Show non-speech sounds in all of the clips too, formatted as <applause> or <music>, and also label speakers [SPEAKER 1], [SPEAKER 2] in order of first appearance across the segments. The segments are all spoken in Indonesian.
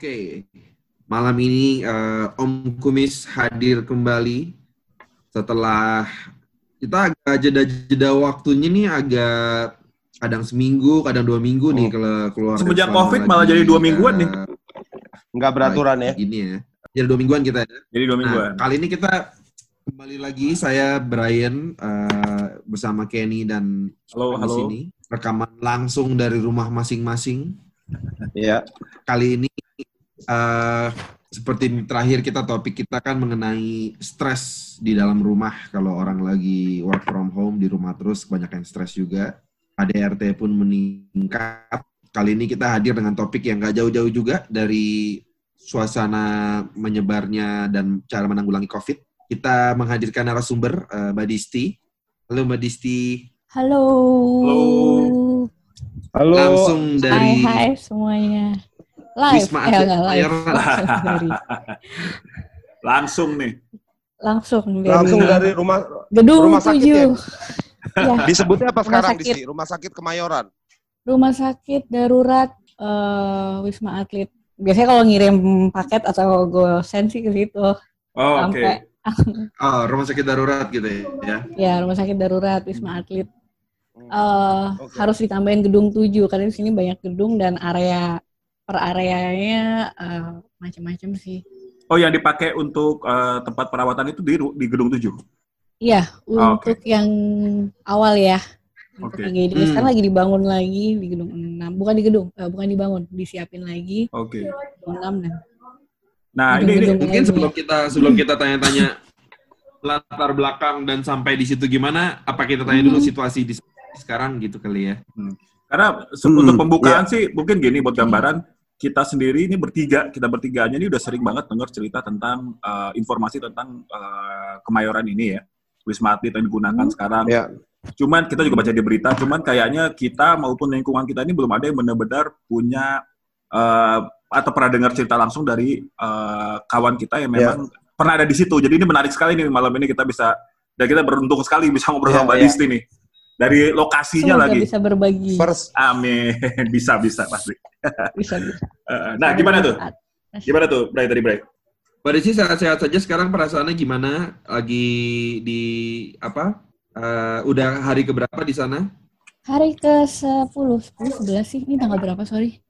[SPEAKER 1] Oke, malam ini uh, Om Kumis hadir kembali setelah kita agak jeda-jeda waktunya nih agak kadang seminggu, kadang dua minggu oh. nih kalau keluar.
[SPEAKER 2] Semenjak COVID malah jadi dua mingguan nih.
[SPEAKER 3] Enggak beraturan ya.
[SPEAKER 1] Gini ya. Jadi dua mingguan kita ya.
[SPEAKER 2] Jadi dua mingguan. Nah,
[SPEAKER 1] kali ini kita kembali lagi saya Brian uh, bersama Kenny dan
[SPEAKER 2] halo,
[SPEAKER 1] di sini rekaman langsung dari rumah masing-masing.
[SPEAKER 3] Iya.
[SPEAKER 1] Kali ini uh, seperti terakhir kita topik kita kan mengenai stres di dalam rumah kalau orang lagi work from home di rumah terus kebanyakan stres juga. ADRT pun meningkat. Kali ini kita hadir dengan topik yang gak jauh-jauh juga dari suasana menyebarnya dan cara menanggulangi COVID. Kita menghadirkan narasumber uh, Mbak Disti. Halo Mbak Disti.
[SPEAKER 4] Halo.
[SPEAKER 2] Halo.
[SPEAKER 3] Halo.
[SPEAKER 1] Langsung dari
[SPEAKER 4] Hai, hai semuanya live.
[SPEAKER 1] Wisma
[SPEAKER 4] eh,
[SPEAKER 1] Atlet
[SPEAKER 4] enggak live. <laughs>
[SPEAKER 2] Langsung nih.
[SPEAKER 4] Langsung dari
[SPEAKER 3] langsung dari rumah
[SPEAKER 4] gedung
[SPEAKER 3] rumah sakit
[SPEAKER 4] tujuh.
[SPEAKER 3] ya? <laughs>
[SPEAKER 4] ya.
[SPEAKER 3] disebutnya apa
[SPEAKER 4] Rumah
[SPEAKER 3] sekarang
[SPEAKER 4] sakit.
[SPEAKER 3] di rumah sakit Kemayoran.
[SPEAKER 4] Rumah sakit darurat uh, wisma atlet. Biasanya kalau ngirim paket atau gosen sih ke situ.
[SPEAKER 2] Oh, oke.
[SPEAKER 4] Sampai <laughs>
[SPEAKER 1] oh, rumah sakit darurat gitu ya.
[SPEAKER 4] ya. Rumah sakit darurat wisma atlet. Uh,
[SPEAKER 3] Oke.
[SPEAKER 4] harus ditambahin gedung tujuh karena di sini banyak gedung dan area per areanya uh, macam-macam sih
[SPEAKER 2] oh yang dipakai untuk eh, tempat perawatan itu di di gedung tujuh
[SPEAKER 4] Iya,
[SPEAKER 2] Ah,
[SPEAKER 4] untuk yang awal ya. Untuk
[SPEAKER 2] Oke.
[SPEAKER 4] IGD
[SPEAKER 1] Hmm.
[SPEAKER 4] sekarang lagi dibangun lagi di gedung 6. Bukan di gedung, eh, bukan dibangun, disiapin lagi
[SPEAKER 2] oke
[SPEAKER 4] gedung 6 dan
[SPEAKER 2] nah ini ini
[SPEAKER 1] Mungkin sebelum kita sebelum kita tanya-tanya <laughs> latar belakang dan sampai di situ gimana, apa kita tanya dulu
[SPEAKER 4] Hmm.
[SPEAKER 1] situasi di sekarang gitu kali ya.
[SPEAKER 2] karena se-
[SPEAKER 3] Hmm,
[SPEAKER 2] untuk pembukaan sih mungkin gini buat gambaran kita sendiri ini bertiga kita bertiganya ini udah sering banget dengar cerita tentang eh, informasi tentang eh, kemayoran ini ya wisma atlet yang digunakan
[SPEAKER 4] Hmm.
[SPEAKER 2] sekarang
[SPEAKER 3] ya
[SPEAKER 2] Cuman kita juga baca di berita, cuman kayaknya kita maupun lingkungan kita ini belum ada yang benar-benar punya eh, atau pernah dengar cerita langsung dari eh, kawan kita yang
[SPEAKER 3] Ya.
[SPEAKER 2] memang pernah ada di situ. Jadi ini menarik sekali nih malam ini kita bisa dan kita beruntung sekali bisa ngobrol
[SPEAKER 3] Ya,
[SPEAKER 2] sama Mbak. Disti nih. Dari lokasinya
[SPEAKER 4] semoga
[SPEAKER 2] lagi.
[SPEAKER 4] bisa berbagi.
[SPEAKER 3] first
[SPEAKER 2] Amin. <laughs> bisa bisa pasti. <laughs>
[SPEAKER 4] bisa bisa.
[SPEAKER 2] Eh, nah, gimana tuh? Gimana tuh, Bray tadi Bray?
[SPEAKER 1] Mbak Desi sehat-sehat saja sekarang perasaannya gimana? Lagi di apa? Eh, udah hari keberapa di sana?
[SPEAKER 4] Hari ke 10, 10 11 sih. Ini tanggal berapa, sorry?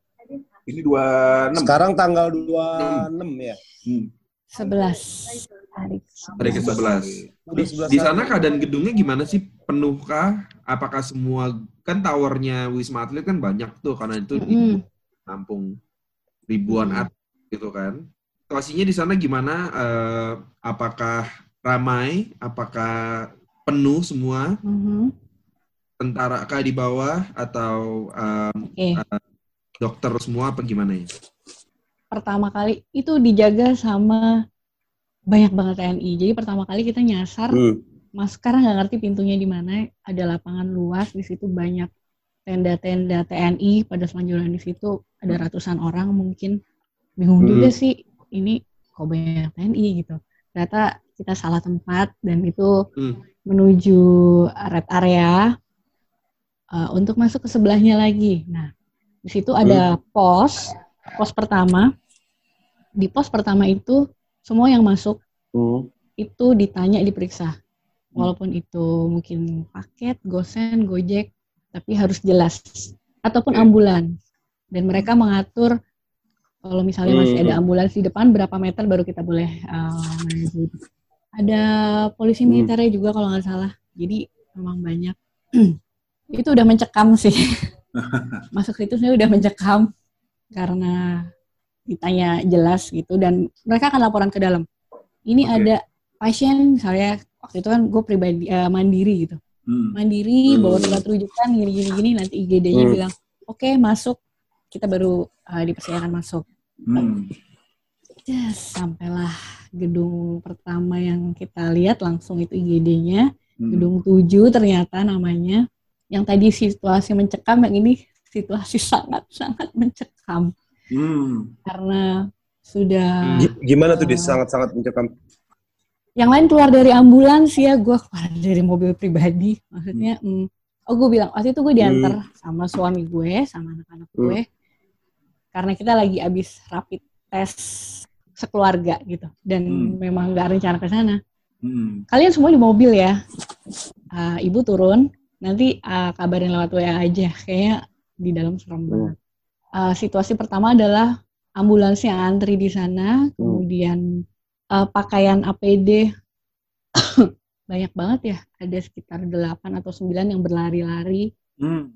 [SPEAKER 2] Ini 26.
[SPEAKER 3] sekarang tanggal 26 ya
[SPEAKER 2] Hmm.
[SPEAKER 4] 11. Hari ke
[SPEAKER 1] Hari ke 11.
[SPEAKER 3] Udah
[SPEAKER 1] Di,
[SPEAKER 3] 11
[SPEAKER 1] di sana keadaan gedungnya gimana sih? Penuhkah? Apakah semua kan towernya Wisma Atlet kan banyak tuh karena itu di
[SPEAKER 4] Mm-mm.
[SPEAKER 1] nampung ribuan
[SPEAKER 4] Hmm.
[SPEAKER 1] atlet gitu kan. Situasinya di sana gimana? Eh, apakah ramai? Apakah penuh semua?
[SPEAKER 4] Mhm.
[SPEAKER 1] Tentara kah di bawah atau em,
[SPEAKER 4] Oke.
[SPEAKER 1] dokter semua apa gimana ya?
[SPEAKER 4] Pertama kali itu dijaga sama banyak banget TNI. Jadi pertama kali kita nyasar
[SPEAKER 3] Hmm.
[SPEAKER 4] Mas sekarang nggak ngerti pintunya di mana. Ada lapangan luas di situ banyak tenda-tenda TNI pada selanjutnya di situ ada ratusan orang mungkin bingung
[SPEAKER 3] Hmm.
[SPEAKER 4] juga sih ini kok banyak TNI gitu. Ternyata kita salah tempat dan itu
[SPEAKER 1] Hmm.
[SPEAKER 4] menuju red area uh, untuk masuk ke sebelahnya lagi. Nah di situ ada pos pos pertama. Di pos pertama itu semua yang masuk
[SPEAKER 3] Hmm.
[SPEAKER 4] itu ditanya diperiksa. Walaupun itu mungkin paket gosen gojek tapi harus jelas. Ataupun
[SPEAKER 2] Oke.
[SPEAKER 4] ambulans dan mereka mengatur kalau misalnya masih
[SPEAKER 3] Hmm.
[SPEAKER 4] ada ambulans di depan berapa meter baru kita boleh uh, maju. Ada polisi
[SPEAKER 3] Hmm.
[SPEAKER 4] militernya juga kalau nggak salah. Jadi memang banyak. <clears throat> Itu udah mencekam sih. <laughs> Masuk situ saya udah mencekam. Karena ditanya jelas gitu dan mereka akan laporan ke dalam ini
[SPEAKER 2] Oke.
[SPEAKER 4] ada pasien misalnya waktu itu kan gue pribadi eh, mandiri gitu
[SPEAKER 2] Hmm.
[SPEAKER 4] mandiri
[SPEAKER 3] Hmm.
[SPEAKER 4] bawa surat rujukan gini gini nanti IGD-nya
[SPEAKER 3] Hmm.
[SPEAKER 4] bilang oke masuk kita baru uh, dipersilakan masuk
[SPEAKER 2] Hmm.
[SPEAKER 4] Yes, sampailah gedung pertama yang kita lihat langsung itu IGD-nya
[SPEAKER 2] Hmm.
[SPEAKER 4] gedung 7 ternyata namanya yang tadi situasi mencekam yang ini situasi <laughs> sangat sangat mencekam
[SPEAKER 2] Hmm.
[SPEAKER 4] karena sudah
[SPEAKER 3] Gi- Gimana tuh di sangat-sangat mencekam?
[SPEAKER 4] yang lain keluar dari ambulans ya gue keluar <laughs> dari mobil pribadi maksudnya mm, oh gue bilang waktu itu gue diantar sama suami gue sama anak-anak
[SPEAKER 3] Hmm.
[SPEAKER 4] gue karena kita lagi abis rapid tes sekeluarga gitu dan
[SPEAKER 2] Hmm.
[SPEAKER 4] memang nggak rencana ke sana.
[SPEAKER 2] Hmm.
[SPEAKER 4] Kalian semua di mobil ya. Ah, ibu turun, nanti ah, kabarin lewat WA aja. Kayaknya di dalam serem banget. Ah, situasi pertama adalah ambulans yang antri di sana, kemudian ah, pakaian APD <coughs> banyak banget ya. Ada sekitar 8 atau 9 yang berlari-lari
[SPEAKER 2] Hmm.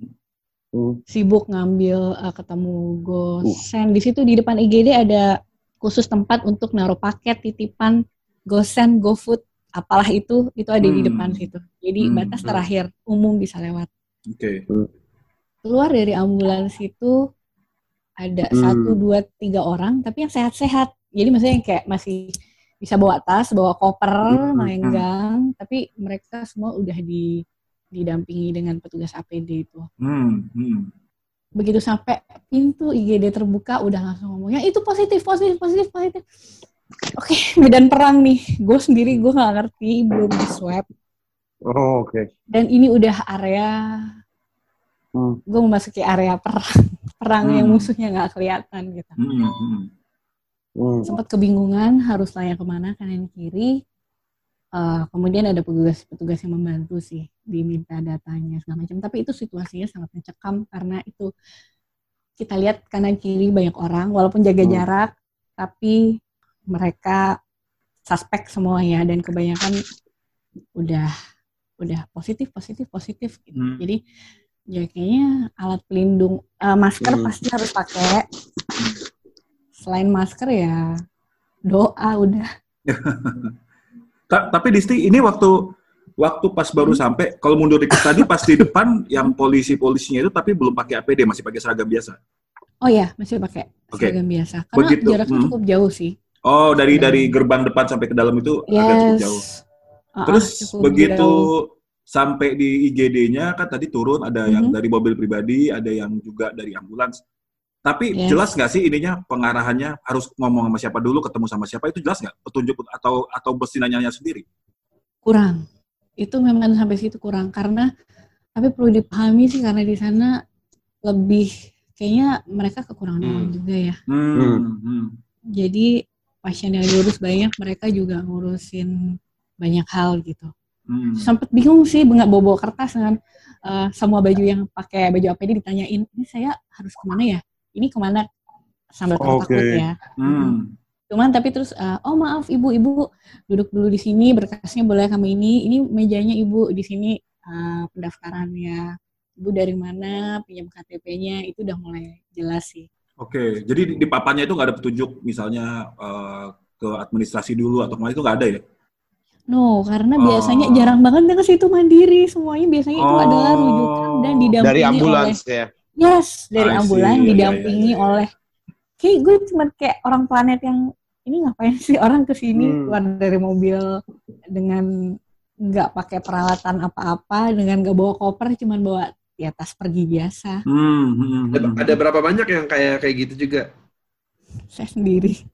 [SPEAKER 3] Hmm.
[SPEAKER 4] sibuk ngambil uh, ketemu gosen. Di situ di depan IGD ada khusus tempat untuk naruh paket titipan gosen, GoFood, apalah itu, itu ada di
[SPEAKER 2] Hmm.
[SPEAKER 4] depan situ. Jadi
[SPEAKER 2] Hmm.
[SPEAKER 4] batas terakhir umum bisa lewat.
[SPEAKER 2] Oke.
[SPEAKER 4] Keluar dari ambulans itu ada
[SPEAKER 3] Hmm.
[SPEAKER 4] satu, dua, tiga orang, tapi yang sehat-sehat. Jadi maksudnya yang kayak masih bisa bawa tas, bawa koper,
[SPEAKER 3] Hmm.
[SPEAKER 4] melenggang, tapi mereka semua udah di didampingi dengan petugas APD itu.
[SPEAKER 2] Hmm. Hmm.
[SPEAKER 4] begitu sampai pintu IGD terbuka udah langsung ngomongnya itu positif positif positif positif oke <laughs> medan perang nih gue sendiri gue nggak ngerti belum di swab
[SPEAKER 3] Oh, oke.
[SPEAKER 4] dan ini udah area
[SPEAKER 3] Hmm.
[SPEAKER 4] gue memasuki area perang perang yang
[SPEAKER 2] Hmm.
[SPEAKER 4] musuhnya nggak kelihatan gitu
[SPEAKER 2] Hmm. Hmm.
[SPEAKER 3] Hmm.
[SPEAKER 4] sempat kebingungan harus tanya ke mana kanan kiri Eh, kemudian ada petugas-petugas yang membantu sih diminta datanya segala macam tapi itu situasinya sangat mencekam karena itu kita lihat kanan kiri banyak orang walaupun jaga
[SPEAKER 3] Hmm.
[SPEAKER 4] jarak tapi mereka suspek semua ya dan kebanyakan udah udah positif positif positif gitu.
[SPEAKER 2] Hmm.
[SPEAKER 4] jadi ya kayaknya alat pelindung eh, masker
[SPEAKER 3] Hmm.
[SPEAKER 4] pasti harus pakai selain masker ya doa udah <laughs>
[SPEAKER 2] Ta- tapi Disti ini waktu waktu pas baru sampai kalau mundur dikit tadi pas di depan yang polisi-polisinya itu tapi belum pakai APD masih pakai seragam biasa.
[SPEAKER 4] Oh ya, masih pakai
[SPEAKER 2] Oke.
[SPEAKER 4] seragam biasa. Karena
[SPEAKER 2] Begitu,
[SPEAKER 4] jaraknya
[SPEAKER 2] hmm.
[SPEAKER 4] cukup jauh sih.
[SPEAKER 2] Oh, dari
[SPEAKER 4] Dan-
[SPEAKER 2] dari gerbang depan sampai ke dalam itu agak cukup jauh.
[SPEAKER 4] Ah,
[SPEAKER 2] Terus
[SPEAKER 4] ah, cukup
[SPEAKER 2] begitu
[SPEAKER 4] jauh.
[SPEAKER 2] Sampai di IGD-nya kan tadi turun ada yang
[SPEAKER 4] Mhm.
[SPEAKER 2] dari mobil pribadi, ada yang juga dari ambulans. Tapi
[SPEAKER 4] Yes.
[SPEAKER 2] jelas nggak sih ininya pengarahannya harus ngomong sama siapa dulu, ketemu sama siapa itu jelas nggak? Petunjuk atau atau mesti nanya sendiri?
[SPEAKER 4] kurang. Itu memang sampai situ kurang karena tapi perlu dipahami sih karena di sana lebih kayaknya mereka kekurangan
[SPEAKER 1] Hmm.
[SPEAKER 4] orang juga ya.
[SPEAKER 2] Hmm. hmm.
[SPEAKER 4] Jadi pasien yang diurus banyak, mereka juga ngurusin banyak hal gitu.
[SPEAKER 2] Hmm.
[SPEAKER 4] Sempet bingung sih nggak bawa kertas dengan eh, semua baju yang pakai baju APD ditanyain, ini saya harus ke mana ya? Ini ke mana? Sambil takut
[SPEAKER 3] Oke.
[SPEAKER 4] ya.
[SPEAKER 2] Hmm.
[SPEAKER 4] Cuman tapi terus, eh, oh maaf ibu, ibu duduk dulu di sini, berkasnya boleh kami ini, ini mejanya ibu di sini eh, pendaftarannya, ibu dari mana, pinjam KTP-nya, itu udah mulai jelas sih.
[SPEAKER 2] Oke, jadi di, papannya itu nggak ada petunjuk misalnya eh, ke administrasi dulu atau ke mana itu nggak ada ya?
[SPEAKER 4] No, karena
[SPEAKER 2] Oh.
[SPEAKER 4] biasanya jarang banget ke situ mandiri, semuanya biasanya itu
[SPEAKER 2] Oh.
[SPEAKER 4] adalah rujukan dan didampingi
[SPEAKER 3] Dari
[SPEAKER 4] oleh
[SPEAKER 3] ambulans ya.
[SPEAKER 4] Yes, dari
[SPEAKER 2] I see.
[SPEAKER 4] ambulan
[SPEAKER 2] Iya, iya,
[SPEAKER 4] didampingi
[SPEAKER 2] iya, iya.
[SPEAKER 4] oleh kayak gue cuma kayak orang planet yang ini ngapain sih orang ke sini
[SPEAKER 3] Hmm.
[SPEAKER 4] keluar dari mobil dengan nggak pakai peralatan apa-apa, dengan nggak bawa koper, cuman bawa ya tas pergi biasa.
[SPEAKER 2] Hmm, hmm,
[SPEAKER 1] Ada,
[SPEAKER 2] hmm.
[SPEAKER 1] ada berapa banyak yang kayak kayak gitu juga?
[SPEAKER 4] Saya sendiri.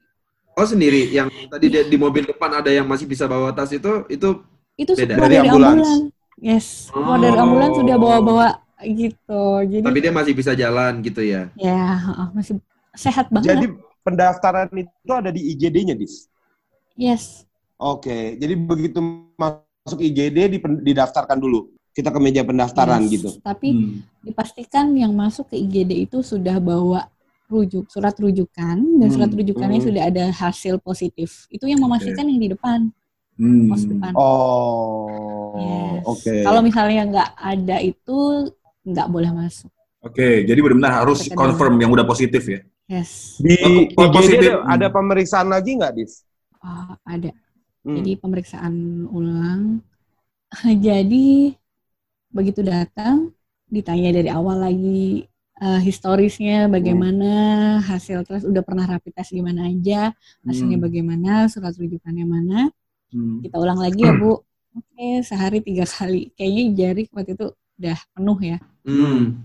[SPEAKER 1] Oh sendiri, yang tadi di, di mobil depan ada yang masih bisa bawa tas itu, itu
[SPEAKER 4] Itu
[SPEAKER 1] Beda.
[SPEAKER 3] Dari
[SPEAKER 4] dari,
[SPEAKER 3] ambulans.
[SPEAKER 4] ambulan. Yes, keluar dari
[SPEAKER 1] Oh.
[SPEAKER 4] ambulan sudah bawa-bawa gitu. Jadi
[SPEAKER 1] tapi dia masih bisa jalan gitu ya?
[SPEAKER 4] ya heeh, masih sehat banget.
[SPEAKER 3] Jadi pendaftaran itu ada di IGD-nya, Dis.
[SPEAKER 4] yes.
[SPEAKER 3] Oke, jadi begitu masuk IGD didaftarkan dulu. Kita ke meja pendaftaran
[SPEAKER 4] yes.
[SPEAKER 3] gitu.
[SPEAKER 4] Tapi
[SPEAKER 2] Hmm.
[SPEAKER 4] dipastikan yang masuk ke IGD itu sudah bawa rujuk surat rujukan dan
[SPEAKER 2] Hmm.
[SPEAKER 4] surat rujukannya
[SPEAKER 3] Hmm.
[SPEAKER 4] sudah ada hasil positif. Itu yang memastikan yang di depan,
[SPEAKER 2] Hmm.
[SPEAKER 4] pos depan.
[SPEAKER 3] Oh,
[SPEAKER 4] Yes.
[SPEAKER 3] oke.
[SPEAKER 4] Kalau misalnya nggak ada itu nggak boleh masuk.
[SPEAKER 2] Oke, jadi benar-benar harus confirm yang udah positif ya.
[SPEAKER 4] Yes,
[SPEAKER 3] Di
[SPEAKER 2] Oh, positif.
[SPEAKER 3] ada, ada pemeriksaan lagi nggak, Dis?
[SPEAKER 4] Ah, ada.
[SPEAKER 3] Hmm.
[SPEAKER 4] Jadi pemeriksaan ulang. <laughs> Jadi begitu datang ditanya dari awal lagi eh, historisnya bagaimana, hasil tes udah pernah rapid test di mana aja, hasilnya
[SPEAKER 2] Hmm.
[SPEAKER 4] bagaimana, surat rujukannya mana.
[SPEAKER 2] Hmm.
[SPEAKER 4] kita ulang lagi ya bu oke sehari tiga kali kayaknya jari waktu itu udah penuh ya
[SPEAKER 1] Hmm.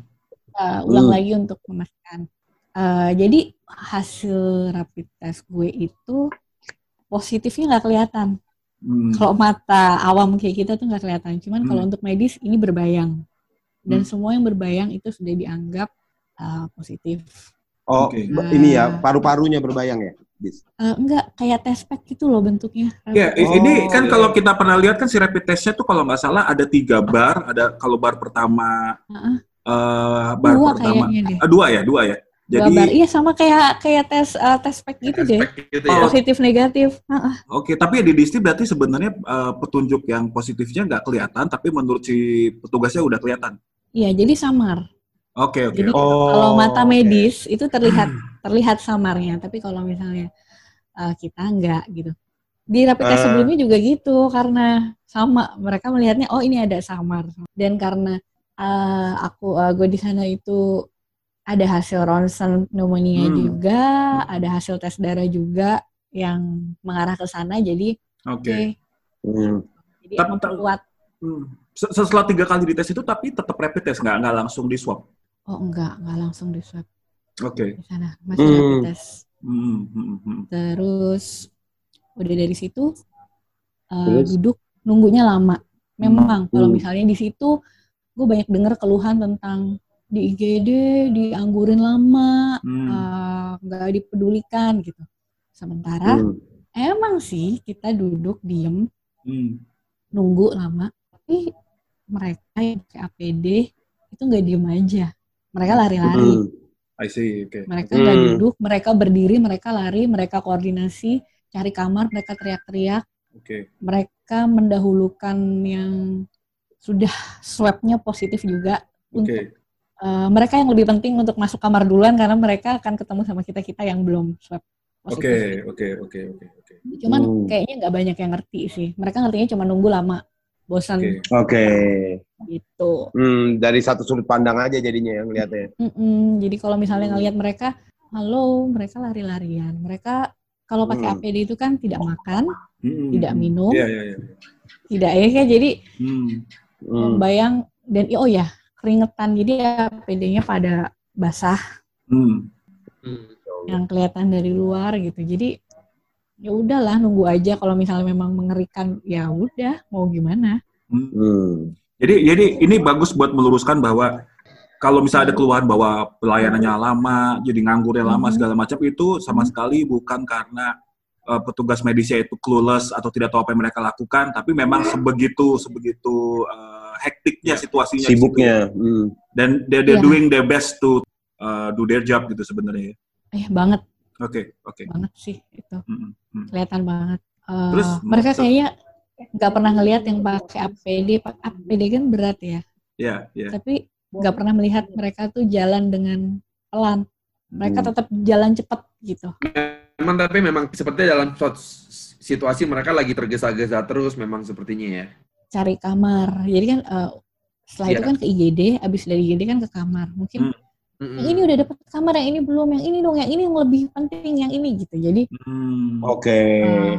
[SPEAKER 4] Uh, ulang
[SPEAKER 3] Hmm.
[SPEAKER 4] lagi untuk memastikan Uh, jadi hasil rapid test gue itu positifnya nggak kelihatan
[SPEAKER 2] Hmm.
[SPEAKER 4] kalau mata awam kayak kita tuh nggak kelihatan cuman kalau
[SPEAKER 2] Hmm.
[SPEAKER 4] untuk medis ini berbayang dan
[SPEAKER 2] Hmm.
[SPEAKER 4] semua yang berbayang itu sudah dianggap uh, positif
[SPEAKER 3] Oh,
[SPEAKER 2] Oke.
[SPEAKER 3] ba- ini ya, paru-parunya berbayang ya?
[SPEAKER 4] Eh, enggak kayak test pack gitu loh bentuknya.
[SPEAKER 2] Ya, i-
[SPEAKER 3] Oh,
[SPEAKER 2] ini kan
[SPEAKER 3] iya.
[SPEAKER 2] kalau kita pernah lihat kan si rapid testnya tuh kalau nggak salah ada tiga bar, ada kalau bar pertama,
[SPEAKER 4] Heeh.
[SPEAKER 2] eh bar
[SPEAKER 4] Dua
[SPEAKER 2] pertama,
[SPEAKER 4] kayaknya deh.
[SPEAKER 2] Ah, dua ya, dua ya.
[SPEAKER 4] Dua
[SPEAKER 2] Jadi
[SPEAKER 4] bar. Iya sama kayak kayak tes eh, tes pack gitu deh.
[SPEAKER 1] Aspek gitu ya.
[SPEAKER 2] Oh.
[SPEAKER 4] Positif negatif. Heeh.
[SPEAKER 2] Oke, tapi di Disney berarti sebenarnya eh, petunjuk yang positifnya nggak kelihatan, tapi menurut si petugasnya udah kelihatan.
[SPEAKER 4] Iya, jadi samar.
[SPEAKER 2] Oke, oke.
[SPEAKER 4] Jadi
[SPEAKER 2] oke.
[SPEAKER 3] Oh,
[SPEAKER 4] kalau mata
[SPEAKER 3] oke.
[SPEAKER 4] medis itu terlihat terlihat samarnya, tapi kalau misalnya eh, kita enggak gitu. Di rapid test
[SPEAKER 3] Eh.
[SPEAKER 4] sebelumnya juga gitu karena sama mereka melihatnya oh ini ada samar dan karena eh, aku gue di sana itu ada hasil ronsen pneumonia
[SPEAKER 2] Hmm.
[SPEAKER 4] juga, ada hasil tes darah juga yang mengarah ke sana jadi oke.
[SPEAKER 2] Oke.
[SPEAKER 3] Hmm.
[SPEAKER 4] Jadi
[SPEAKER 2] Tapi-
[SPEAKER 4] memperkuat
[SPEAKER 2] Hmm. Se- Setelah tiga kali dites itu, tapi tetap rapid test nggak nggak langsung di swab.
[SPEAKER 4] Oh enggak, enggak langsung di swab
[SPEAKER 2] Oke.
[SPEAKER 4] di sana. Masih
[SPEAKER 3] Hmm.
[SPEAKER 4] rapid test.
[SPEAKER 2] Hmm, hmm, hmm.
[SPEAKER 4] Terus udah dari situ uh,
[SPEAKER 3] Terus?
[SPEAKER 4] duduk nunggunya lama. Memang kalau
[SPEAKER 3] Hmm.
[SPEAKER 4] misalnya di situ gue banyak dengar keluhan tentang di IGD dianggurin lama,
[SPEAKER 2] Hmm.
[SPEAKER 4] uh, nggak dipedulikan gitu. Sementara
[SPEAKER 3] Hmm.
[SPEAKER 4] emang sih kita duduk diem
[SPEAKER 2] Hmm.
[SPEAKER 4] nunggu lama, tapi mereka yang pakai APD itu nggak diem aja. Mereka lari-lari.
[SPEAKER 3] Hmm.
[SPEAKER 2] I see. Oke.
[SPEAKER 4] Mereka nggak
[SPEAKER 3] Hmm.
[SPEAKER 4] duduk, mereka berdiri, mereka lari, mereka koordinasi, cari kamar, mereka teriak-teriak,
[SPEAKER 2] Oke.
[SPEAKER 4] mereka mendahulukan yang sudah swabnya positif juga. Untuk
[SPEAKER 2] Oke.
[SPEAKER 4] eh, mereka yang lebih penting untuk masuk kamar duluan karena mereka akan ketemu sama kita kita yang belum swab
[SPEAKER 2] Oke.
[SPEAKER 4] positif.
[SPEAKER 2] Oke. Oke. Oke. Oke.
[SPEAKER 4] Cuman
[SPEAKER 3] Hmm.
[SPEAKER 4] kayaknya nggak banyak yang ngerti sih. Mereka ngertinya cuma nunggu lama, bosan
[SPEAKER 2] Oke.
[SPEAKER 3] Oke.
[SPEAKER 4] Gitu.
[SPEAKER 3] Hmm, dari satu sudut pandang aja jadinya yang lihatnya.
[SPEAKER 4] Mm-mm. Jadi kalau misalnya
[SPEAKER 3] Hmm.
[SPEAKER 4] ngelihat mereka, halo, mereka lari-larian. Mereka kalau pakai
[SPEAKER 3] Hmm.
[SPEAKER 4] APD itu kan tidak makan,
[SPEAKER 2] Hmm.
[SPEAKER 4] tidak minum,
[SPEAKER 2] Iya, iya, iya.
[SPEAKER 4] tidak ya kayak jadi
[SPEAKER 2] Hmm.
[SPEAKER 3] Hmm.
[SPEAKER 4] membayang dan oh ya keringetan jadi APD-nya pada basah
[SPEAKER 2] Hmm.
[SPEAKER 1] Hmm.
[SPEAKER 4] yang kelihatan dari luar gitu. Jadi ya udahlah nunggu aja kalau misalnya memang mengerikan ya udah mau gimana.
[SPEAKER 2] Hmm.
[SPEAKER 3] Hmm.
[SPEAKER 2] Jadi, jadi ini bagus buat meluruskan bahwa kalau misalnya ada keluhan bahwa pelayanannya lama, jadi nganggurnya lama
[SPEAKER 4] Mhm.
[SPEAKER 2] segala macam itu sama
[SPEAKER 4] Mhm.
[SPEAKER 2] sekali bukan karena uh, petugas medisnya itu clueless atau tidak tahu apa yang mereka lakukan, tapi memang sebegitu sebegitu uh, hektiknya situasinya. di situ.
[SPEAKER 3] Sibuknya. Hmm.
[SPEAKER 2] Dan they're, they're
[SPEAKER 4] Iya.
[SPEAKER 2] doing their best to uh, do their job gitu sebenarnya. ya.
[SPEAKER 4] Eh banget
[SPEAKER 2] Oke, oke.
[SPEAKER 4] banget sih itu
[SPEAKER 2] Mm, mm.
[SPEAKER 4] kelihatan banget. Eh,
[SPEAKER 2] Terus,
[SPEAKER 4] mereka kayaknya nggak pernah ngelihat yang pakai APD. Pak- APD kan berat ya.
[SPEAKER 2] Ya, ya.
[SPEAKER 4] tapi nggak pernah melihat mereka tuh jalan dengan pelan. Mereka
[SPEAKER 3] Hmm.
[SPEAKER 4] tetap jalan cepat gitu.
[SPEAKER 1] Memang tapi memang sepertinya dalam situasi mereka lagi tergesa-gesa terus memang sepertinya ya.
[SPEAKER 4] Cari kamar. Jadi kan eh, setelah itu
[SPEAKER 1] Iya.
[SPEAKER 4] kan ke IGD, abis dari IGD kan ke kamar. Mungkin
[SPEAKER 2] Hmm.
[SPEAKER 4] Yang ini udah dapat kamar, yang ini belum, yang ini dong, yang ini yang lebih penting, yang ini gitu. Jadi
[SPEAKER 2] Hmm.
[SPEAKER 3] Oke.
[SPEAKER 4] eh,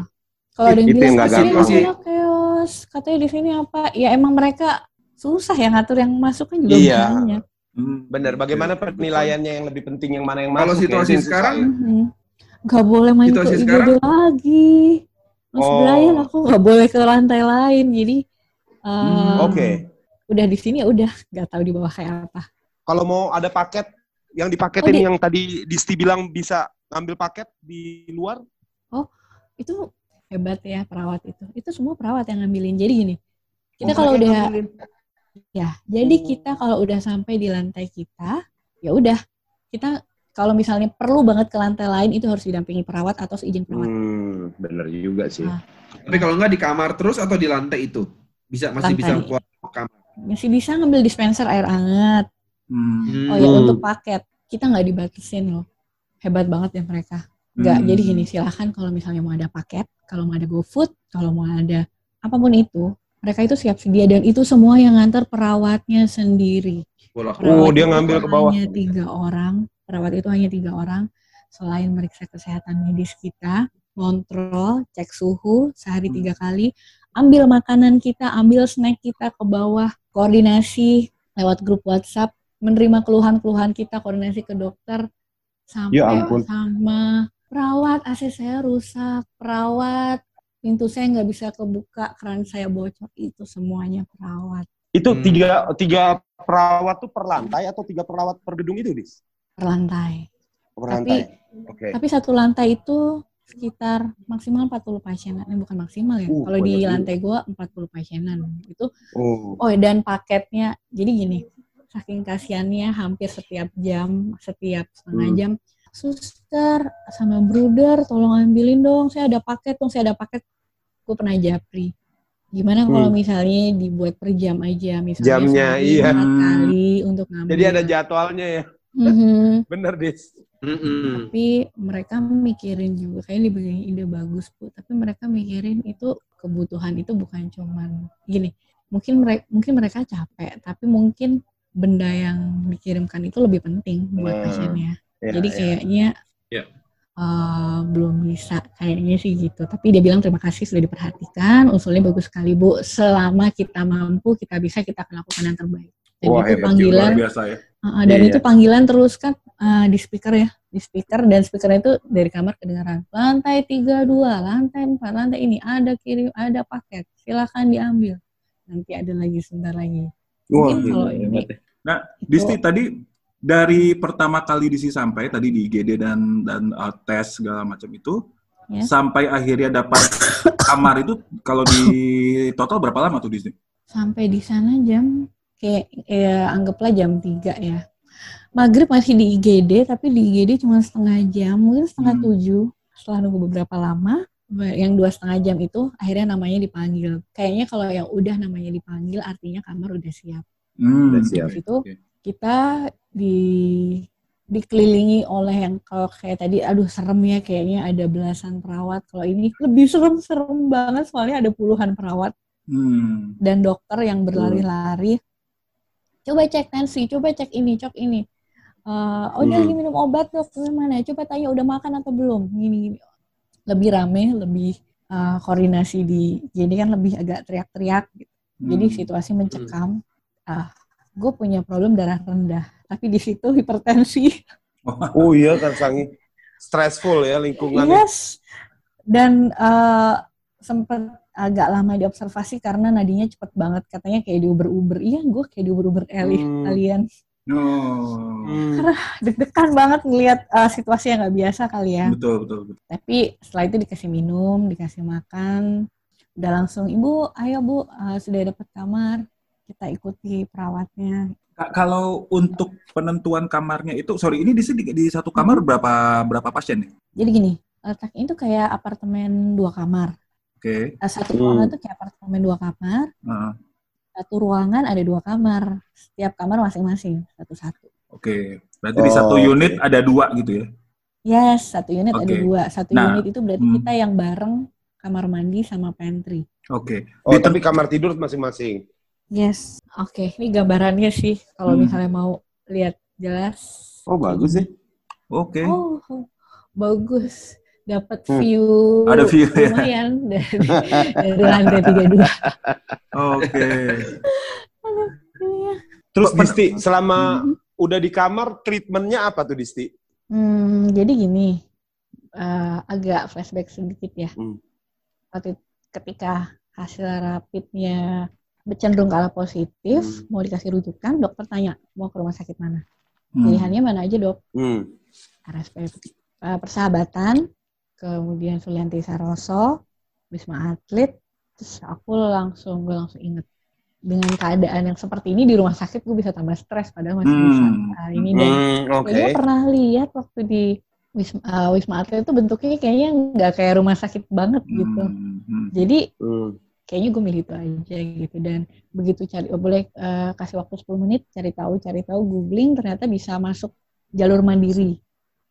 [SPEAKER 4] kalau ada yang
[SPEAKER 3] Itu
[SPEAKER 4] bilang "Di sini
[SPEAKER 1] gampang.
[SPEAKER 4] ada chaos, katanya di sini apa? Ya emang mereka susah ya ngatur yang masuk kan juga
[SPEAKER 3] Iya.
[SPEAKER 4] banyak.
[SPEAKER 2] Hmm.
[SPEAKER 3] Benar. Bagaimana penilaiannya yang lebih penting yang mana yang masuk?
[SPEAKER 1] Kalau
[SPEAKER 3] ya?
[SPEAKER 1] situasi sekarang,
[SPEAKER 3] ya.
[SPEAKER 4] Mhm. Gak boleh main
[SPEAKER 1] Situasi
[SPEAKER 4] ke IGD
[SPEAKER 1] sekarang?
[SPEAKER 4] lagi. Mas
[SPEAKER 3] Oh.
[SPEAKER 4] Brian aku gak boleh ke lantai lain. Jadi uh,
[SPEAKER 2] Hmm,
[SPEAKER 3] Oke.
[SPEAKER 4] udah di sini ya udah gak tahu di bawah kayak apa.
[SPEAKER 3] Kalau mau ada paket yang dipaketin
[SPEAKER 4] Oh, di-
[SPEAKER 3] yang tadi Disti bilang bisa ngambil paket di luar?
[SPEAKER 4] Itu hebat ya perawat itu. Itu semua perawat yang ngambilin. Jadi gini, kita
[SPEAKER 3] Oh,
[SPEAKER 4] kalau udah
[SPEAKER 3] ngambilin.
[SPEAKER 4] ya, jadi
[SPEAKER 3] Oh.
[SPEAKER 4] kita kalau udah sampai di lantai kita, ya udah kita kalau misalnya perlu banget ke lantai lain itu harus didampingi perawat atau seizin perawat.
[SPEAKER 3] Hmm, bener juga sih.
[SPEAKER 4] Ah.
[SPEAKER 1] tapi kalau nggak di kamar terus atau di lantai itu bisa masih
[SPEAKER 4] Lantai.
[SPEAKER 1] bisa keluar ke kamar.
[SPEAKER 4] Masih bisa ngambil dispenser air hangat.
[SPEAKER 2] Hmm.
[SPEAKER 4] Oh ya
[SPEAKER 3] Hmm.
[SPEAKER 4] untuk paket kita nggak dibatasin loh. Hebat banget ya mereka. Nggak.
[SPEAKER 2] Hmm.
[SPEAKER 4] Jadi gini silahkan kalau misalnya mau ada paket, kalau mau ada GoFood, kalau mau ada apa pun itu, mereka itu siap sedia dan itu semua yang nganter perawatnya sendiri.
[SPEAKER 1] Bolak
[SPEAKER 3] Oh,
[SPEAKER 4] Perawat
[SPEAKER 3] dia ngambil ke bawah.
[SPEAKER 4] Hanya tiga orang. Perawat itu hanya tiga orang. Selain meriksa kesehatan medis kita, kontrol, cek suhu sehari
[SPEAKER 2] Hmm.
[SPEAKER 4] tiga kali, ambil makanan kita, ambil snack kita ke bawah, koordinasi lewat grup WhatsApp, menerima keluhan-keluhan kita, koordinasi ke dokter, sampai
[SPEAKER 3] Ya ampun.
[SPEAKER 4] sama perawat AC saya rusak, perawat pintu saya nggak bisa kebuka, keran saya bocor, itu semuanya perawat.
[SPEAKER 3] Itu
[SPEAKER 1] Hmm.
[SPEAKER 3] tiga tiga perawat tuh per lantai atau tiga perawat per gedung itu, Dis?
[SPEAKER 4] per lantai.
[SPEAKER 3] Per
[SPEAKER 4] Tapi
[SPEAKER 3] lantai. Oke.
[SPEAKER 4] tapi satu lantai itu sekitar maksimal 40 pasienan. Eh, bukan maksimal ya.
[SPEAKER 3] Uh,
[SPEAKER 4] Kalau di lantai gua 40 pasienan. Itu
[SPEAKER 3] Oh.
[SPEAKER 4] oh dan paketnya. Jadi gini, saking kasihannya hampir setiap jam, setiap setengah
[SPEAKER 3] Hmm.
[SPEAKER 4] jam suster sama bruder tolong ambilin dong saya ada paket dong saya ada paket gue pernah japri gimana kalau
[SPEAKER 3] Hmm.
[SPEAKER 4] misalnya dibuat per jam aja misalnya
[SPEAKER 3] Jamnya, iya.
[SPEAKER 2] Hmm.
[SPEAKER 4] kali untuk ngambil
[SPEAKER 3] Jadi ada jadwalnya ya.
[SPEAKER 4] Mhm. <laughs>
[SPEAKER 3] Bener, Dis.
[SPEAKER 1] Mm-mm.
[SPEAKER 4] tapi mereka mikirin juga kayak dibikin ide bagus bu tapi mereka mikirin itu kebutuhan itu bukan cuman gini mungkin mereka mungkin mereka capek tapi mungkin benda yang dikirimkan itu lebih penting buat
[SPEAKER 3] Hmm.
[SPEAKER 4] pasiennya
[SPEAKER 3] Ya,
[SPEAKER 4] jadi
[SPEAKER 3] ya.
[SPEAKER 4] kayaknya
[SPEAKER 1] Ya.
[SPEAKER 4] eh, belum bisa kayaknya sih gitu tapi dia bilang terima kasih sudah diperhatikan usulnya bagus sekali bu selama kita mampu kita bisa kita akan lakukan yang terbaik dan
[SPEAKER 3] Wah,
[SPEAKER 4] itu
[SPEAKER 3] hebat,
[SPEAKER 4] panggilan
[SPEAKER 2] Luar biasa ya.
[SPEAKER 4] Uh, dan
[SPEAKER 3] Iya,
[SPEAKER 4] itu panggilan terus kan uh, di speaker ya, di speaker dan speakernya itu dari kamar kedengaran. Lantai 32, lantai 4, lantai ini ada kirim, ada paket. Silakan diambil. Nanti ada lagi sebentar lagi.
[SPEAKER 3] Wah,
[SPEAKER 4] Mungkin kalau
[SPEAKER 3] hebat,
[SPEAKER 4] ini
[SPEAKER 3] ya.
[SPEAKER 2] Nah, Disti tadi dari pertama kali Disti sampai tadi di IGD dan dan uh, tes segala macam itu
[SPEAKER 4] Ya.
[SPEAKER 2] sampai akhirnya dapat kamar itu kalau di total berapa lama tuh Disti?
[SPEAKER 4] sampai di sana jam kayak ya, anggaplah jam 3 ya. Maghrib masih di IGD tapi di IGD cuma setengah jam, mungkin setengah
[SPEAKER 2] Hmm.
[SPEAKER 4] tujuh. Setelah nunggu beberapa lama, yang dua setengah jam itu akhirnya namanya dipanggil. Kayaknya kalau yang udah namanya dipanggil artinya kamar udah siap.
[SPEAKER 2] Hmm.
[SPEAKER 3] Udah siap.
[SPEAKER 4] Di situ
[SPEAKER 2] Oke.
[SPEAKER 4] Kita di dikelilingi oleh yang kalau kayak tadi aduh serem ya kayaknya ada belasan perawat. Kalau ini lebih serem serem banget soalnya ada puluhan perawat
[SPEAKER 2] Hmm.
[SPEAKER 4] dan dokter yang berlari-lari. Coba cek tensi coba cek ini cek ini. Eh, oh dia
[SPEAKER 3] Hmm.
[SPEAKER 4] lagi minum obat dok. Gimana coba tanya udah makan atau belum? Gini gini. Lebih rame lebih eh, koordinasi di jadi kan lebih agak teriak-teriak gitu. jadi
[SPEAKER 2] Hmm.
[SPEAKER 4] situasi mencekam. Ah gue punya problem darah rendah tapi di situ hipertensi <laughs>
[SPEAKER 3] Oh iya kan Sangi. Stressful ya lingkungannya.
[SPEAKER 4] yes dan eh, sempat agak lama diobservasi karena nadinya cepet banget katanya kayak diuber-uber iya gue kayak diuber-uber Eli
[SPEAKER 3] Hmm.
[SPEAKER 4] kalian
[SPEAKER 2] Oh.
[SPEAKER 3] Hmm.
[SPEAKER 4] deg-degan banget ngelihat eh, situasi yang nggak biasa kali ya
[SPEAKER 2] Betul, betul, betul.
[SPEAKER 4] tapi setelah itu dikasih minum dikasih makan udah langsung ibu ayo bu eh, sudah dapat kamar kita ikuti perawatnya
[SPEAKER 2] Ka- Kalau untuk penentuan kamarnya itu, sorry, ini di sini di satu kamar berapa berapa pasien nih?
[SPEAKER 4] jadi gini letaknya itu kayak apartemen dua kamar
[SPEAKER 2] Oke.
[SPEAKER 4] Eh, satu
[SPEAKER 3] Hmm.
[SPEAKER 4] ruangan itu kayak apartemen dua kamar
[SPEAKER 2] Heeh.
[SPEAKER 4] satu ruangan ada dua kamar setiap kamar masing-masing satu-satu
[SPEAKER 2] Oke. Berarti di satu
[SPEAKER 3] Oh,
[SPEAKER 2] unit ada dua gitu ya?
[SPEAKER 4] yes satu unit ada
[SPEAKER 2] Oke.
[SPEAKER 4] dua satu
[SPEAKER 2] Nah,
[SPEAKER 4] unit itu berarti
[SPEAKER 2] hmm.
[SPEAKER 4] kita yang bareng kamar mandi sama pantry
[SPEAKER 2] Oke.
[SPEAKER 3] Oh,
[SPEAKER 2] Di
[SPEAKER 3] tapi kamar tidur masing-masing.
[SPEAKER 4] Yes oke ini gambarannya sih kalau
[SPEAKER 2] Hmm.
[SPEAKER 4] misalnya mau lihat jelas
[SPEAKER 3] Oh, bagus sih.
[SPEAKER 2] Oke.
[SPEAKER 4] Oh, bagus. Dapat
[SPEAKER 3] Hmm.
[SPEAKER 4] view,
[SPEAKER 2] Ada view, ya.
[SPEAKER 4] lumayan dari, dari lantai 32. <laughs>
[SPEAKER 2] Oke.
[SPEAKER 3] Terus Disti, selama
[SPEAKER 4] Mhm.
[SPEAKER 3] udah di kamar, treatmentnya apa tuh Disti?
[SPEAKER 4] Hmm, jadi gini, eh, agak flashback sedikit ya.
[SPEAKER 3] Hmm.
[SPEAKER 4] Waktu ketika hasil rapidnya cenderung ke arah positif,
[SPEAKER 3] Hmm.
[SPEAKER 4] mau dikasih rujukan, dokter tanya mau ke rumah sakit mana.
[SPEAKER 2] Hmm.
[SPEAKER 4] Pilihannya mana aja dok?
[SPEAKER 3] Hmm.
[SPEAKER 4] RSP eh, Persahabatan, kemudian Sulianti Saroso, Wisma Atlet, terus aku langsung gue langsung inget dengan keadaan yang seperti ini di rumah sakit gue bisa tambah stres padahal masih bisa
[SPEAKER 2] Hmm.
[SPEAKER 4] hari ini dan
[SPEAKER 3] Hmm, oke.
[SPEAKER 4] kayaknya pernah lihat waktu di Wisma, eh, Wisma Atlet itu bentuknya kayaknya nggak kayak rumah sakit banget gitu.
[SPEAKER 2] Hmm. Hmm.
[SPEAKER 4] Jadi
[SPEAKER 3] Hmm.
[SPEAKER 4] Kayaknya gue milih itu aja gitu dan begitu cari oh, boleh eh, kasih waktu 10 menit cari tahu cari tahu googling ternyata bisa masuk jalur mandiri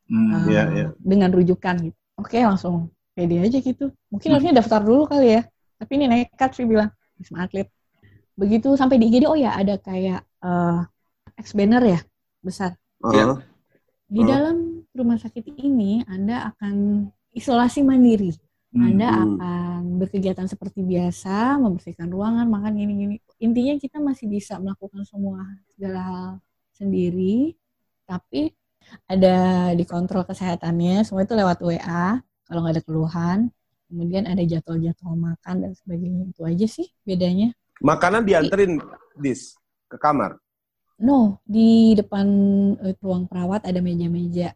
[SPEAKER 2] Hmm.
[SPEAKER 4] eh,
[SPEAKER 3] Iya, iya.
[SPEAKER 4] dengan rujukan gitu. Oke langsung pede aja gitu. Mungkin
[SPEAKER 2] Hmm.
[SPEAKER 4] harusnya daftar dulu kali ya. Tapi ini nekat sih bilang Wisma Atlet. Begitu sampai di IGD oh ya ada kayak eh X banner ya besar.
[SPEAKER 3] Uh,
[SPEAKER 4] Di
[SPEAKER 3] Hmm.
[SPEAKER 4] dalam rumah sakit ini Anda akan isolasi mandiri. Anda
[SPEAKER 3] Hmm.
[SPEAKER 4] akan berkegiatan seperti biasa, membersihkan ruangan, makan gini-gini. Intinya kita masih bisa melakukan semua segala hal sendiri, tapi ada dikontrol kesehatannya, semua itu lewat WA, kalau nggak ada keluhan. Kemudian ada jadwal-jadwal makan dan sebagainya. Itu aja sih bedanya.
[SPEAKER 3] Makanan dianterin, Dis, ke kamar.
[SPEAKER 4] No, di depan eh, ruang perawat ada meja-meja.